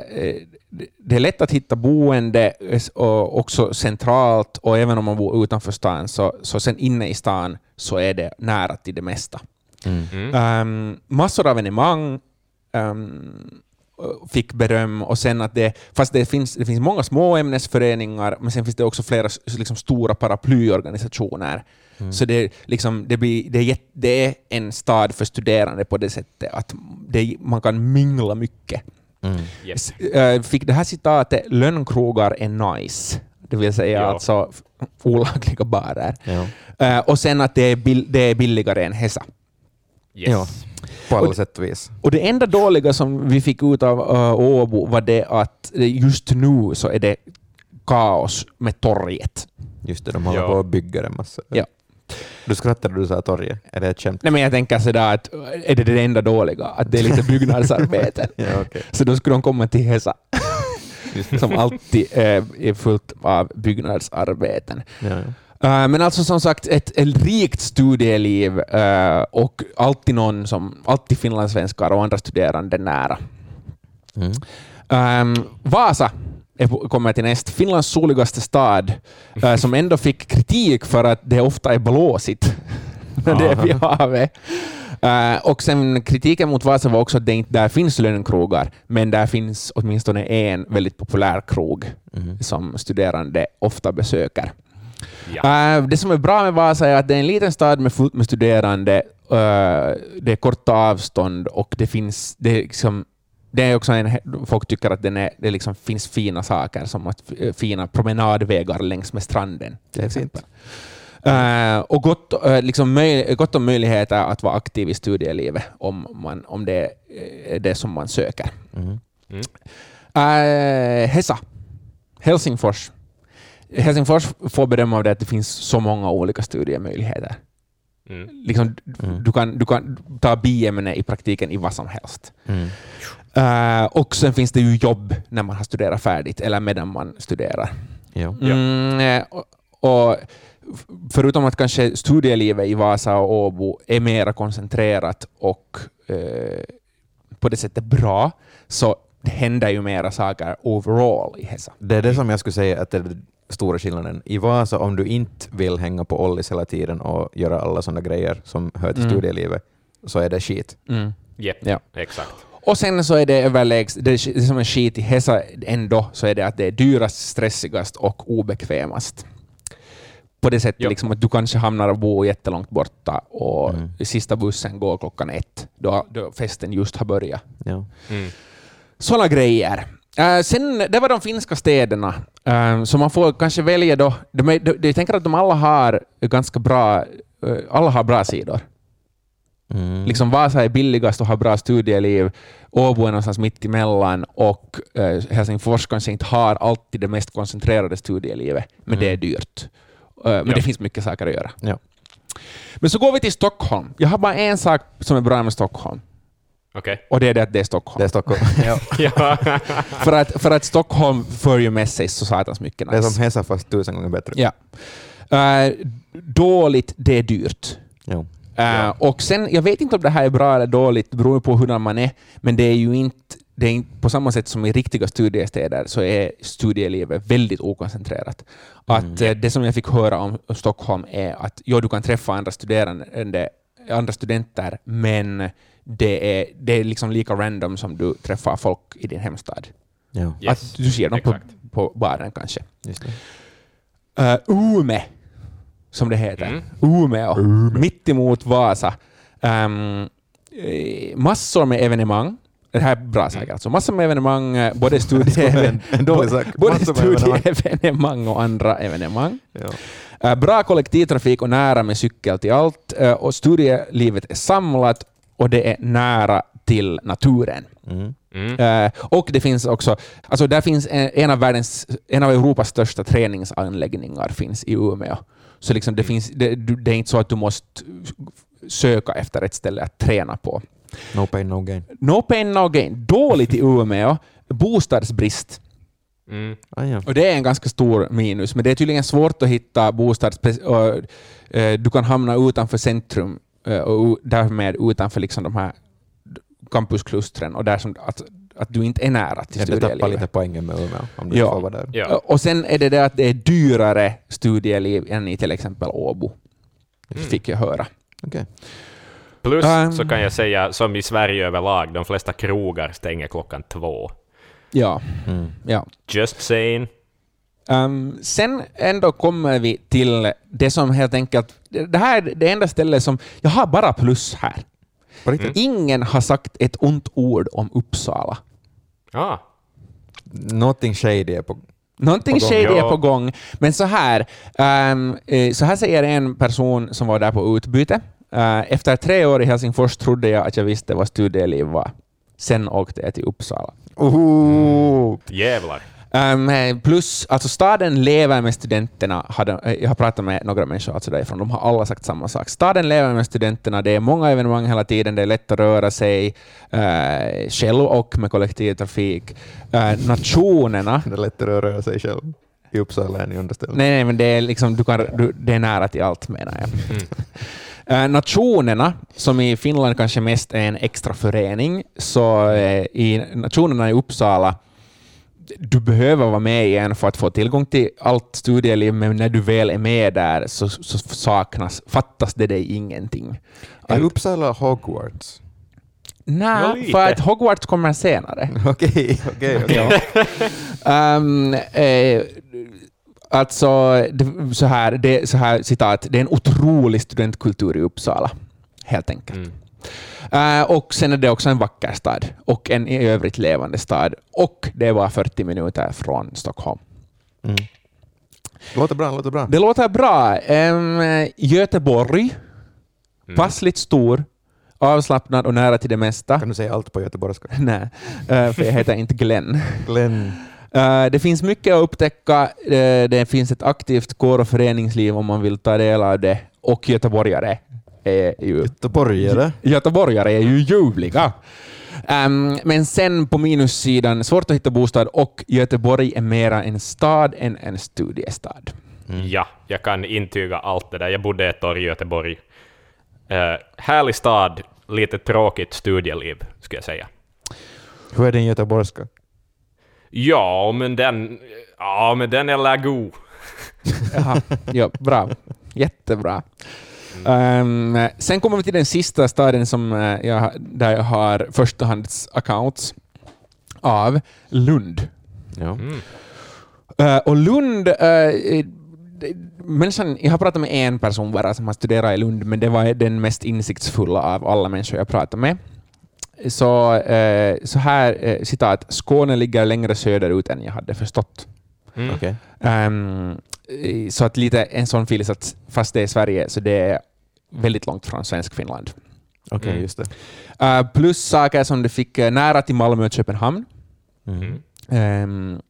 det är lätt att hitta boende eh, och också centralt och även om man bor utanför stan så, så sen inne i stan så är det nära till det mesta. Mm. Um, massor av evenemang um, fick beröm och sen att det, fast det finns, det finns många små ämnesföreningar men sen finns det också flera liksom, stora paraplyorganisationer. Så det, liksom, det, blir, det, är, det är en stad för studerande på det sättet att det, man kan mingla mycket. Mm. Yes. Eh, fick det här citatet ”lönnkrogar är nice”, det vill säga Ja. alltså olagliga barer. Ja. Eh, och sen att det är, bill- det är billigare än Hesa. Yes. Ja. På Och- alla sätt och vis. Och det enda dåliga som vi fick ut av uh, Åbo var det att just nu så är det kaos med torget. Just det, de håller Ja. på att bygga en massa. Ja. Du skrattade när du sa torget. Är det ett skämt? Nej, men jag tänker sådär att är det det enda dåliga? Att det är lite byggnadsarbeten. Ja, okej. Så då skulle de komma till Hesa, som alltid eh, är fullt av byggnadsarbeten. Ja, ja. Eh, Men alltså som sagt, ett, ett rikt studieliv eh, och alltid någon som, alltid finlandssvenskar och andra studerande nära. Mm. Ehm, Vasa kommer till näst. Finlands soligaste stad, eh, som ändå fick kritik för att det ofta är blåsigt när det är vid havet. Eh, och sen kritiken mot Vasa var också att det inte där finns lönnkrogar, men där finns åtminstone en väldigt populär krog Mm. som studerande ofta besöker. Ja. Eh, det som är bra med Vasa är att det är en liten stad med fullt med studerande. eh, det är korta avstånd och det finns... Det är, liksom, det är också en, folk tycker att den är, det liksom finns fina saker, som att, eh, fina promenadvägar längs med stranden. Till Det är fint. exempel. Eh, och gott, eh, liksom möj, gott om möjligheter att vara aktiv i studielivet om, man, om det är det som man söker. Mm. Eh, Hesa, Helsingfors. Helsingfors får beröm av det att det finns så många olika studiemöjligheter. Mm. Liksom, Mm. du, kan, du kan ta biämne i praktiken i vad som helst. Mm. Eh, och sen finns det ju jobb när man har studerat färdigt eller medan man studerar. Ja. Mm, eh, och, och förutom att kanske studielivet i Vasa och Åbo är mera koncentrerat och eh, på det sättet bra, så det händer ju mera saker overall i Hesa. Det är det som jag skulle säga att det, stora skillnaden. I Vasa, om du inte vill hänga på Ollis hela tiden och göra alla sådana grejer som hör till Mm. studielivet, så är det skit. Mm. Jepp, Ja. exakt. Och sen så är det överlägset, det, är- det som är skit i Hesa ändå, så är det att det är dyrast, stressigast och obekvämast. På det sättet liksom att du kanske hamnar och bor jättelångt borta och Mm. sista bussen går klockan ett, då, då festen just har börjat. Ja. Mm. Sådana grejer. Uh, sen, det var de finska städerna, uh, så man får kanske välja då. De, är- de, de, jag tänker att de alla har ganska bra, eh, alla har bra sidor. Mm. Liksom Vasa är billigast och har bra studieliv, Åbo är någonstans mitt emellan och Helsingfors kanske inte har alltid det mest koncentrerade studielivet, men Mm. det är dyrt. Eh, men Ja. det finns mycket saker att göra. Ja. Men så går vi till Stockholm. Jag har bara en sak som är bra med Stockholm, Okej. och det är det att det är Stockholm. Det är Stockholm. ja. Ja. för, att, för att Stockholm för ju med sig så satans mycket Det är nice. som Hesa fast tusen gånger bättre. Ja. Eh, dåligt, det är dyrt. Jo. Ja. Och sen, jag vet inte om det här är bra eller dåligt, det beror på hur man är, men det är ju inte, det är inte på samma sätt som i riktiga studiestäder så är studielivet väldigt okoncentrerat. Att eh, det som jag fick höra om Stockholm är att jo, du kan träffa andra studerande, andra studenter, men det är, det är liksom lika random som du träffar folk i din hemstad. Ja. Yes. Att du ser dem på, på baren kanske. Just det. Uh, Ume, som det heter. Mm. Umeå, mitt emot Vasa. Um, massor med evenemang. Det här är bra saker alltså. Massor med evenemang, eh, både studie... Både studieevenemang och andra evenemang. Ja. Bra kollektivtrafik och nära med cykel till allt. Och studielivet är samlat och det är nära till naturen. Mm. Mm. Eh, och det finns också, alltså där finns en, en, av världens, en av Europas största träningsanläggningar finns i Umeå. Så liksom det, finns, det, det är inte så att du måste söka efter ett ställe att träna på. No pain, no gain. No pain, no gain. Dåligt i Umeå. Bostadsbrist. Mm. Ah, ja. Och det är en ganska stor minus, men det är tydligen svårt att hitta bostads... Eh, du kan hamna utanför centrum och u- därmed utanför liksom de här campusklustren och där som, att, att du inte är nära till Ja, det tappar studielivet. lite poängen med Umeå om du Ja. får vara där. Ja. Och sen är det det att det är dyrare studieliv än i till exempel Åbo, Mm. fick jag höra. Okej. Plus Um. så kan jag säga, som i Sverige överlag, de flesta krogar stänger klockan två. Ja, Mm. ja. Just saying. Um, sen ändå kommer vi till det som helt enkelt... Det här är det enda stället som... Jag har bara plus här. Riktigt? Ingen har sagt ett ont ord om Uppsala. Ah. Någonting shady är på... Någonting shady är på gång. Men så här, eh, så här säger en person som var där på utbyte. Eh, efter tre år i Helsingfors trodde jag att jag visste vad studieliv var. Sen åkte jag till Uppsala. Oh. Jävlar. Ehm, plus, alltså staden lever med studenterna. Hade, eh, jag har pratat med några människor alltså därifrån, de har alla sagt samma sak. Staden lever med studenterna, det är många evenemang hela tiden, det är lätt att röra sig eh, själv och med kollektivtrafik. Eh, nationerna Det är lättare att röra sig själv i Uppsala än i andra ställen. Nej, nej, men det är, liksom, du kan, du, det är nära till allt menar jag. Mm. Nationerna, som i Finland kanske mest är en extra förening, så i nationerna i Uppsala, du behöver vara med i en för att få tillgång till allt studieliv, men när du väl är med där så, så saknas, fattas det dig ingenting. Är Uppsala Hogwarts? Nej, för att Hogwarts kommer senare. Okej, okej, okej. Um, eh, alltså, det, så, här, det, så här, citat, det är en otrolig studentkultur i Uppsala, helt enkelt. Mm. Eh, och sen är det också en vacker stad och en i övrigt levande stad. Och det bara 40 minuter från Stockholm. Mm. Låter bra, låter bra. Det låter bra. Um, Göteborg, Mm. passligt stor, avslappnad och nära till det mesta. Kan du säga allt på göteborgska? Nej, eh, för jag heter inte Glenn. Glenn. Eh, det finns mycket att upptäcka. Det finns ett aktivt kår och föreningsliv om man vill ta del av det. Och göteborgare är ju, Göteborgare. göteborgare är ju ljuvliga. Ehm, men sen på minussidan, svårt att hitta bostad och Göteborg är mera en stad än en studiestad. Mm. Ja, jag kan intyga allt det där. Jag bodde ett år i Göteborg. Uh, härlig stad, lite tråkigt studieliv, skulle jag säga. Hur är din göteborgska? Ja, men den, ja, men den är la god. Jaha, ja, bra. Jättebra. Ehm, sen kommer vi till den sista staden som, eh, jag, där jag har förstahandsaccounts av, Lund. Ja. Mm. Eh, och Lund, det- människan, jag har pratat med en person bara som har studerat i Lund, men det var den mest insiktsfulla av alla människor jag pratat med. Så, eh, så här, eh, citat, Skåne ligger längre söderut än jag hade förstått. Mm. Okej. Ehm, eh, så att lite en sån feeling att fast det är Sverige så det är väldigt långt från svensk Finland. Okej, Mm. just det. Eh, plus saker som du fick eh, nära till Malmö och Köpenhamn. Mm. Ehm,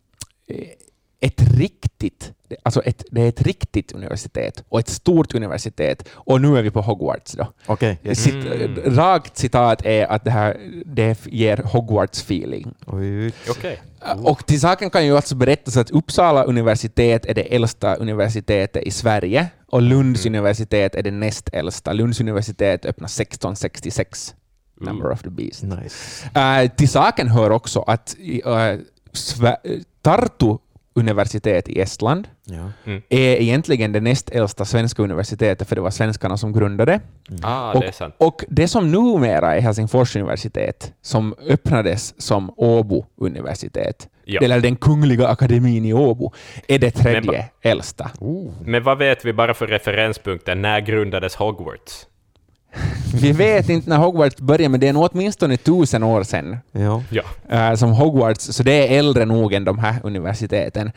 ett riktigt, alltså ett, det är ett riktigt universitet och ett stort universitet. Och nu är vi på Hogwarts. Då. Okej, yes. Cit, Mm. Rakt citat är att det här det ger Hogwarts-feeling. Oj. Okej. Och till saken kan ju alltså berättas att Uppsala universitet är det äldsta universitetet i Sverige och Lunds Mm. universitet är det näst äldsta. Lunds universitet öppnade 1666. Number Ooh. of the beast. Nice. Eh, till saken hör också att uh, Tartu universitet i Estland Ja. är egentligen det näst äldsta svenska universitetet, för det var svenskarna som grundade. Ah, Och, det är sant. och det som numera är Helsingfors universitet, som öppnades som Åbo universitet, Ja. eller den kungliga akademin i Åbo, är det tredje Men äldsta. Men vad vet vi bara för referenspunkter? När grundades Hogwarts? Vi vet inte när Hogwarts började, men det är nog åtminstone tusen år sedan Ja. Ja. eh, som Hogwarts, så det är äldre nog än de här universiteten.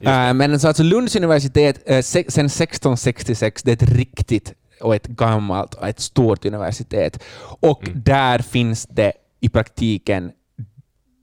Eh, men så alltså Lunds universitet uh, se, sen 1666, det är ett riktigt och ett gammalt och ett stort universitet. Och Mm. där finns det i praktiken,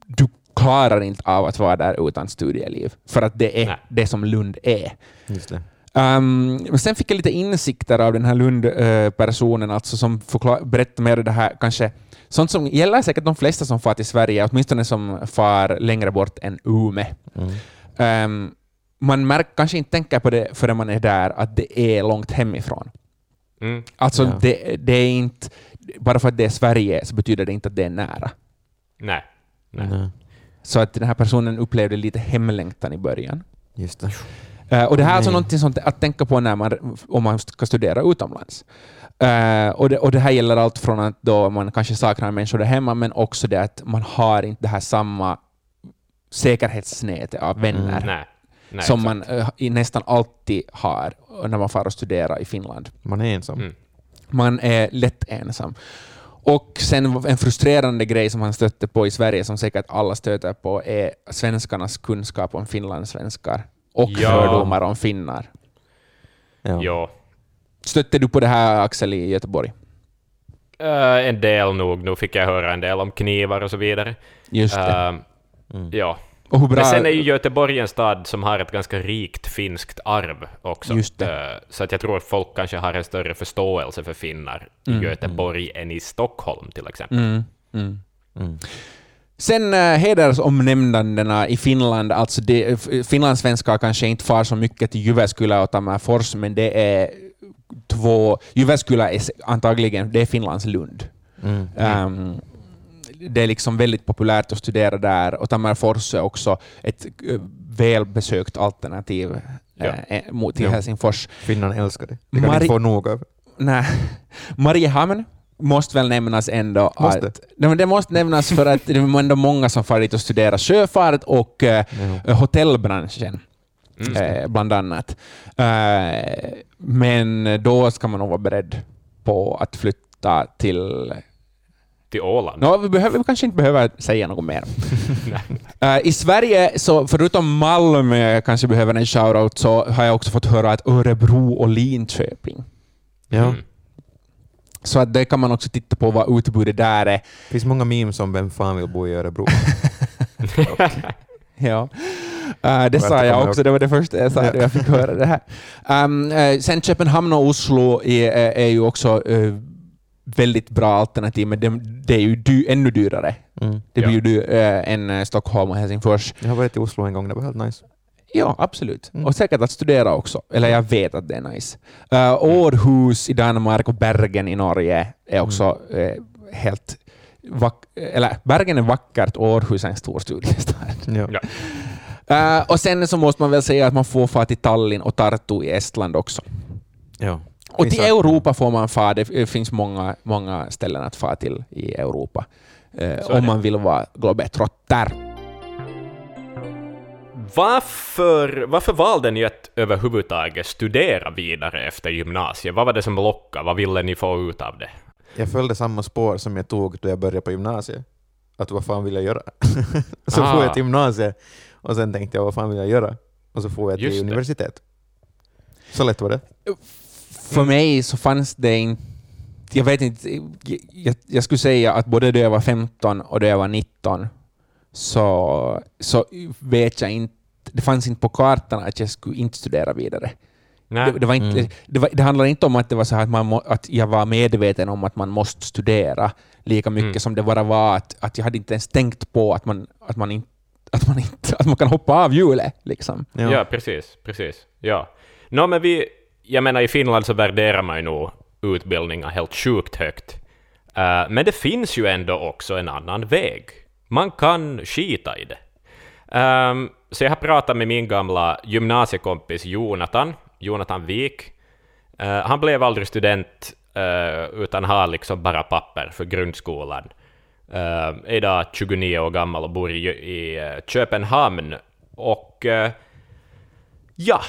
du klarar inte av att vara där utan studieliv, för att det är Nej. det som Lund är. Just det. Um, men sen fick jag lite insikter av den här Lund-personen, alltså som förklar- berättade mer det här, kanske sånt som gäller säkert de flesta som far till Sverige, åtminstone som far längre bort än Ume. Mm. Um, man märk, kanske inte tänker på det förrän man är där, att det är långt hemifrån. Mm. Alltså, Ja. det, det är inte... Bara för att det är Sverige så betyder det inte att det är nära. Nej. Nej. Nej. Så att den här personen upplevde lite hemlängtan i början. Just det. Eh, och det här är alltså någonting sånt att tänka på när man, om man ska studera utomlands. Eh, och, det, och det här gäller allt från att då man kanske saknar människor där hemma, men också det att man har inte det här samma säkerhetsnätet av vänner Mm. Nej. Nej, som exakt. man i nästan alltid har när man far och studerar i Finland. Man är ensam. Mm. Man är lätt ensam. Och sen en frustrerande grej som han stötte på i Sverige, som säkert alla stöter på, är svenskarnas kunskap om finlandssvenskar och Ja. fördomar om finnar. Ja. Jo. Stötte du på det här Axel i Göteborg? Eh, en del nog. Nu fick jag höra en del om knivar och så vidare. Just det. Eh, Mm. ja. och hur bra... Men sen är ju Göteborg en stad som har ett ganska rikt finskt arv också. Just det. Eh, Så att jag tror att folk kanske har en större förståelse för finnar Mm, i Göteborg än i Stockholm till exempel. Sen äh, hedersomnämnandena i Finland, alltså det, finlandssvenskar kanske inte far så mycket till Jyväskylä och Tammerfors, men det är två... Jyväskylä är antagligen det är Finlands Lund. Mm. Ehm, det är liksom väldigt populärt att studera där och Tammerfors är också ett eh, välbesökt alternativ Ja. eh, eh, mot till Ja. Helsingfors. Finnarna älskar det. Det kan Mari- inte få nog av. Nej. Mariehamn måste väl nämnas ändå. Måste? Att, Nej, det måste nämnas för att det är ändå många som far dit och studerar sjöfart och eh, Ja. hotellbranschen, Mm. eh, bland annat. Eh, men då ska man nog vara beredd på att flytta till Till Åland. Nå, vi, behöver, vi kanske inte behöver säga något mer. Eh, I Sverige, så förutom Malmö kanske behöver en shoutout, så har jag också fått höra att Örebro och Linköping. Ja. Mm. Så att det kan man också titta på vad utbudet där är. Det finns många memes om vem fan vill bo i Örebro. Ja. Eh, det sa jag också, det var det första jag sa Ja. jag fick höra det här. Um, eh, sen Köpenhamn och Oslo är, är, är ju också eh, väldigt bra alternativ, men det, det är ju dy, ännu dyrare. Mm. Det Ja. blir ju dy, eh, än eh, Stockholm och Helsingfors. Jag har varit i Oslo en gång, det var helt nice. Ja, absolut. Mm. Och säkert att studera också. Eller jag vet att det är nice. Uh, Århus i Danmark och Bergen i Norge är också eh, helt... Vack- eller Bergen är vackert Århus är en stor studiestad. Ja. Ja. Eh, och sen så måste man väl säga att man får fara till Tallinn och Tartu i Estland också. Ja. Och till Europa får man fara. Det finns många, många ställen att fara till i Europa. Eh, är om man vill vara globetrotter. Varför, varför valde ni att överhuvudtaget studera vidare efter gymnasiet? Vad var det som lockade? Vad ville ni få ut av det? Jag följde samma spår som jag tog då jag började på gymnasiet. Att vad fan vill jag göra? så Ah. får jag till gymnasiet och sen tänkte jag vad fan vill jag göra? Och så får jag till Just det. universitet. Så lätt var det. För mig så fanns det inte... Jag vet inte. Jag, jag skulle säga att både då jag var 15 och då jag var 19 så, så vet jag inte... Det fanns inte på kartan att jag skulle inte studera vidare. Nej. Det, det, var inte, Mm. det, var, det handlar inte om att det var så här att, man må, att jag var medveten om att man måste studera lika mycket Mm. som det bara var att, att jag hade inte ens tänkt på att man, att man, inte, att man, inte, att man kan hoppa av hjulet. Liksom. Ja, precis, precis. Ja. Nå, men vi, jag menar i Finland så värderar man ju nog utbildningar helt sjukt högt. Eh, men det finns ju ändå också en annan väg. Man kan skita i det. Ehm, så jag har pratat med min gamla gymnasiekompis Jonathan, Jonathan Wik. Eh, han blev aldrig student eh, utan har liksom bara papper för grundskolan. Uh, är idag 29 år gammal och bor i, i eh, Köpenhamn. Och eh, ja,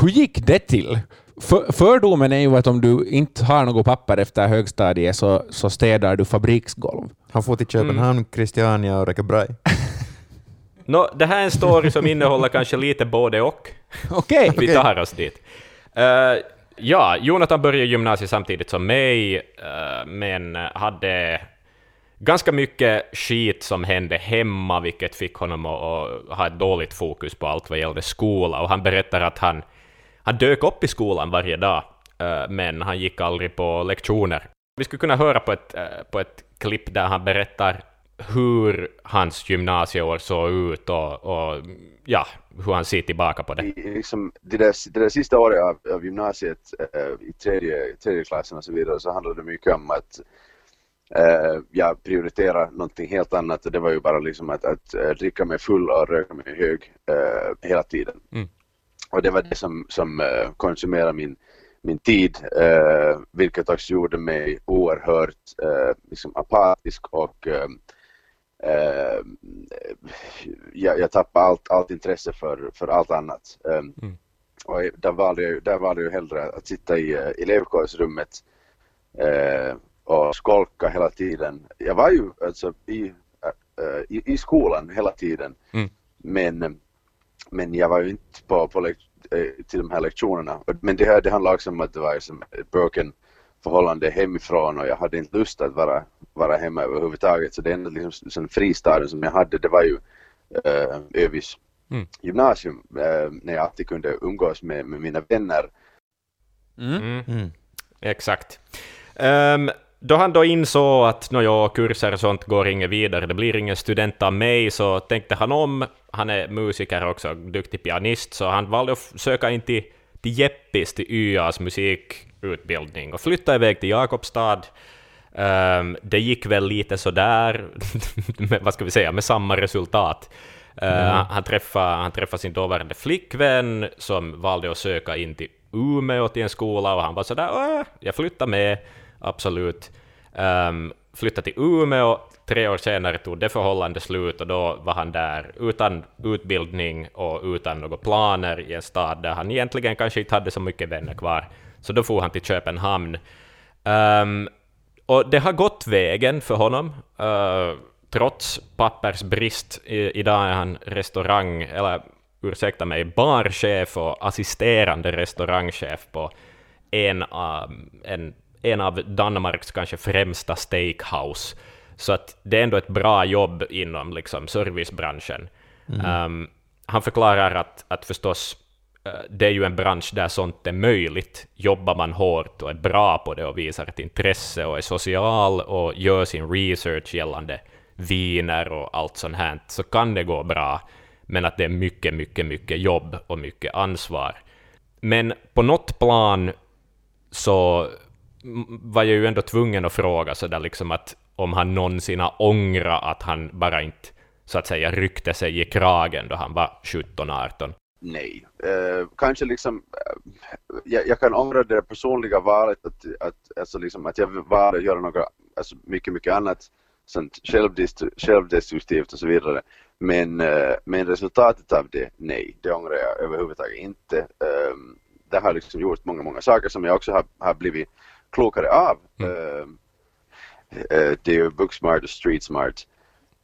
Hur gick det till? För, fördomen är ju att om du inte har något papper efter högstadiet så, så städar du fabriksgolv. Han får till Köpenhamn, Christiania och Räckebraj. Nå, det här är en story som innehåller kanske lite både och. Okej. Vi tar oss dit. Eh, ja, Jonathan började gymnasiet samtidigt som mig, eh, men hade ganska mycket skit som hände hemma, vilket fick honom att, att ha ett dåligt fokus på allt vad gällde skola. Och han berättar att han, han dök upp i skolan varje dag, eh, men han gick aldrig på lektioner. Vi skulle kunna höra på ett, på ett klipp där han berättar hur hans gymnasieår såg ut och, och ja, hur han ser tillbaka på det. liksom, det, där, det där sista året av, av gymnasiet eh, i tredje, tredje klassen och så vidare så handlade det mycket om att eh, jag prioriterar någonting helt annat och det var ju bara liksom att, att eh, dricka mig full och röka mig hög hela tiden. Mm. Och det var det som, som konsumerade min, min tid, vilket också gjorde mig oerhört liksom apatisk och eh, eh, jag, jag tappade allt, allt intresse för, för allt annat. Um, Mm. och där valde, jag, där valde jag hellre att sitta i uh, elevkårsrummet eh, och skolka hela tiden. Jag var ju alltså i, eh, i, i skolan hela tiden Mm. men, men jag var ju inte på, på eh, till de här lektionerna. Men det, här, det handlar också om att det var ett broken förhållande hemifrån och jag hade inte lust att vara, vara hemma överhuvudtaget. Så det enda liksom, sån fristaden som jag hade det var ju uh, Övis Mm. gymnasium eh, när jag alltid kunde umgås med, med mina vänner. Mm. Mm. Mm. Exakt. Ehm, då han då insåg att nåja, kurser och sånt går inget vidare, det blir ingen student av mig, så tänkte han om. Han är musiker också, duktig pianist, så han valde att söka in till, till Jeppis, till YAs musikutbildning, och flytta iväg till Jakobstad. Ehm, det gick väl lite sådär, med, vad ska vi säga, med samma resultat. Eh, han, träffade, han träffade sin dåvarande flickvän som valde att söka in till Umeå till en skola och han var sådär jag flyttar med, absolut. Um, flyttade till Umeå, tre år senare tog det förhållandet slut och då var han där utan utbildning och utan några planer i en stad där han egentligen kanske inte hade så mycket vänner kvar. Så då for han till Köpenhamn. Um, och det har gått vägen för honom. Uh, trots pappersbrist. I, idag är han restaurang, eller ursäkta mig, barchef och assisterande restaurangchef på en, av- en, en av Danmarks kanske främsta steakhouse. Så att det är ändå ett bra jobb inom liksom, servicebranschen. Ehm, han förklarar att, att förstås eh, det är ju en bransch där sånt är möjligt. Jobbar man hårt och är bra på det och visar ett intresse och är social och gör sin research gällande viner och allt sånt här, så kan det gå bra. Men att det är mycket, mycket, mycket jobb och mycket ansvar. Men på något plan så var jag ju ändå tvungen att fråga så där liksom att om han någonsin har ångrat att han bara inte så att säga ryckte sig i kragen då han var 17-18? Nej. Eh, kanske liksom, eh, jag, jag kan ångra det personliga valet att, att, alltså liksom, att jag valde att göra något alltså mycket, mycket annat sånt självdestru- självdestruktivt och så vidare. Men, eh, men resultatet av det, nej, det ångrar jag överhuvudtaget inte. Ehm, det har liksom gjort många, många saker som jag också har, har blivit klokare av. Um, eh, det är ju Booksmart och Streetsmart.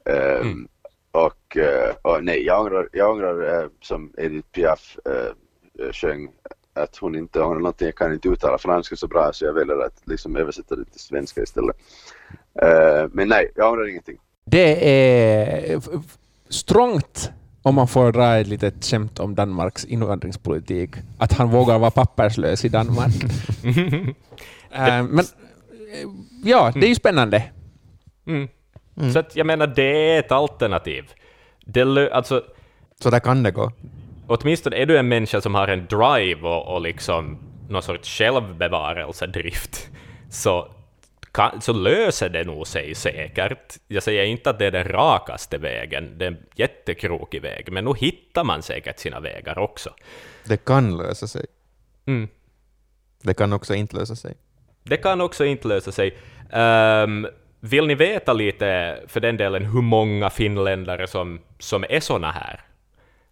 Um, Mm. och, eh, och nej, jag ångrar, jag ångrar eh, som Edith Piaf uh, sjöng att hon inte ångrar någonting. Jag kan inte uttala franska så bra så jag väljer att liksom översätta det till svenska istället. Eh, men nej, jag ångrar ingenting. Det är strångt om man får dra ett litet skämt om Danmarks invandringspolitik, att han vågar vara papperslös i Danmark. Eh, men eh, ja, det är ju spännande. Mm. Så att jag menar, det är ett alternativ. Det alltså, Så där kan det gå. åtminstone är du en människa som har en drive och, och liksom någon sorts självbevarelsedrift, så, kan, så löser det nog sig säkert. Jag säger inte att det är den rakaste vägen, det är en jättekrokig väg, men nog hittar man säkert sina vägar också. Det kan lösa sig. Mm. Det kan också inte lösa sig. Det kan också inte lösa sig. Ehm, vill ni veta lite, för den delen, hur många finländare som, som är såna här?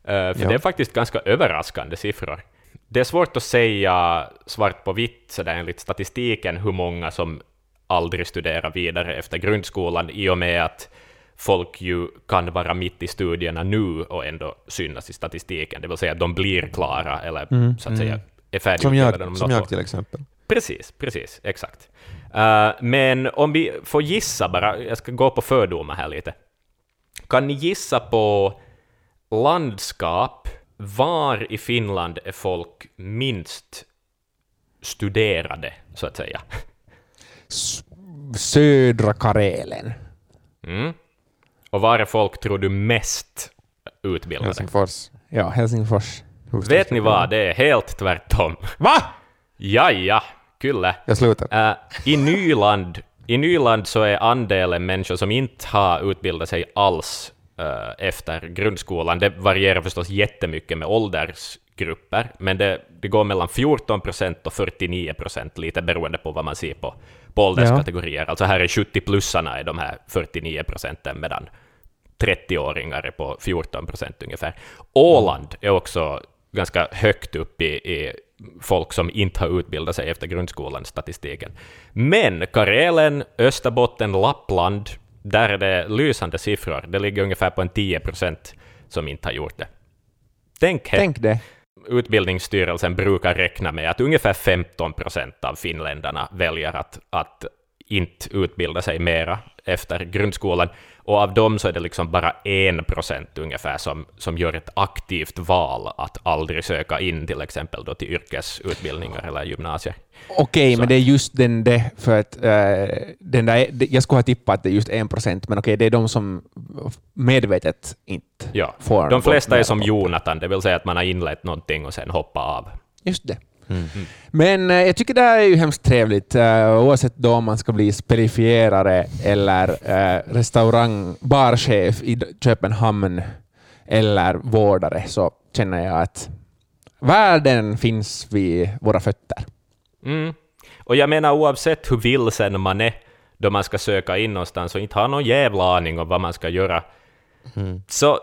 Eh, för Ja. det är faktiskt ganska överraskande siffror. Det är svårt att säga svart på vitt, så där enligt statistiken, hur många som aldrig studerar vidare efter grundskolan, i och med att folk ju kan vara mitt i studierna nu och ändå synas i statistiken, det vill säga att de blir klara, eller så att säga är Som färdigutbildade om jag, som jag till exempel. Precis, precis, exakt. Eh, men om vi får gissa bara, jag ska gå på fördomar här lite. Kan ni gissa på landskap, var i Finland är folk minst studerade, så att säga? S- södra Karelen. Mm. Och var är folk, tror du, mest utbildade? Helsingfors. Ja, Helsingfors. Vet ni vad, det är helt tvärtom. Va? Jaja, kyllä. Jag slutar. Äh, I Nyland, I Nyland så är andelen människor som inte har utbildat sig alls äh, efter grundskolan, det varierar förstås jättemycket med åldersgrupper, men det, det går mellan 14 procent och 49 procent, lite beroende på vad man ser på, på ålderskategorier. Alltså här är 70-plussarna i de här 49 procenten, medan 30-åringar är på 14 procent ungefär. Åland är också ganska högt upp i, i folk som inte har utbildat sig efter grundskolan, statistiken. Men Karelen, Österbotten, Lappland, där är det lysande siffror. Det ligger ungefär på en 10 procent som inte har gjort det. Tänk. Tänk det. Utbildningsstyrelsen brukar räkna med att ungefär 15 procent av finländarna väljer att, att inte utbilda sig mera efter grundskolan. Och av dem så är det liksom bara en procent ungefär som, som gör ett aktivt val att aldrig söka in till exempel då till yrkesutbildningar eller gymnasier. Okej, Så. men det är just den det, för att eh, den där, jag skulle ha tippat att det är just en procent, men okej, det är de som medvetet inte Ja. får De flesta är som. Jonathan, det vill säga att man har inlett någonting och sen hoppat av. Just det. Men eh, jag tycker det här är ju hemskt trevligt, eh, oavsett då om man ska bli spelifierare eller eh, restaurang, barchef i Köpenhamn eller vårdare, så känner jag att världen finns vid våra fötter. Mm. Och jag menar oavsett hur vilsen man är då man ska söka in någonstans och inte har någon jävla aning om vad man ska göra, så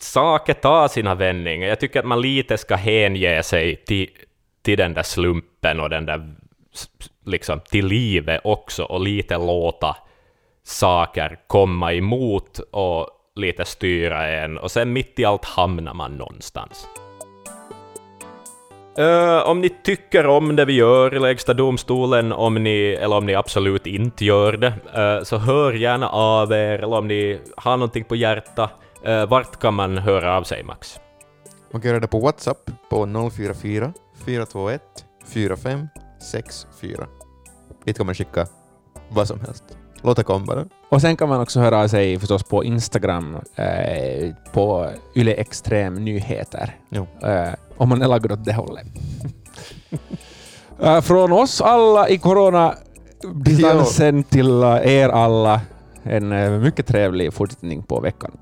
saker tar sina vändningar. Jag tycker att man lite ska hänge sig till, till den där slumpen och den där liksom till livet också och lite låta saker komma emot och lite styra en och sen mitt i allt hamnar man någonstans. Uh, om ni tycker om det vi gör i Lägsta domstolen, om ni, eller om ni absolut inte gör det, uh, så hör gärna av er, eller om ni har någonting på hjärta. Uh, vart kan man höra av sig, Max? Man kan göra det på WhatsApp på 044 421 4564. Dit kan man skicka vad som helst. Låt det komma. Och sen kan man också höra av sig förstås på Instagram, eh, på Yle Extrem Nyheter, eh, om man är lagd åt det hållet. Eh, Från oss alla i coronadistansen till er alla, en eh, mycket trevlig fortsättning på veckan.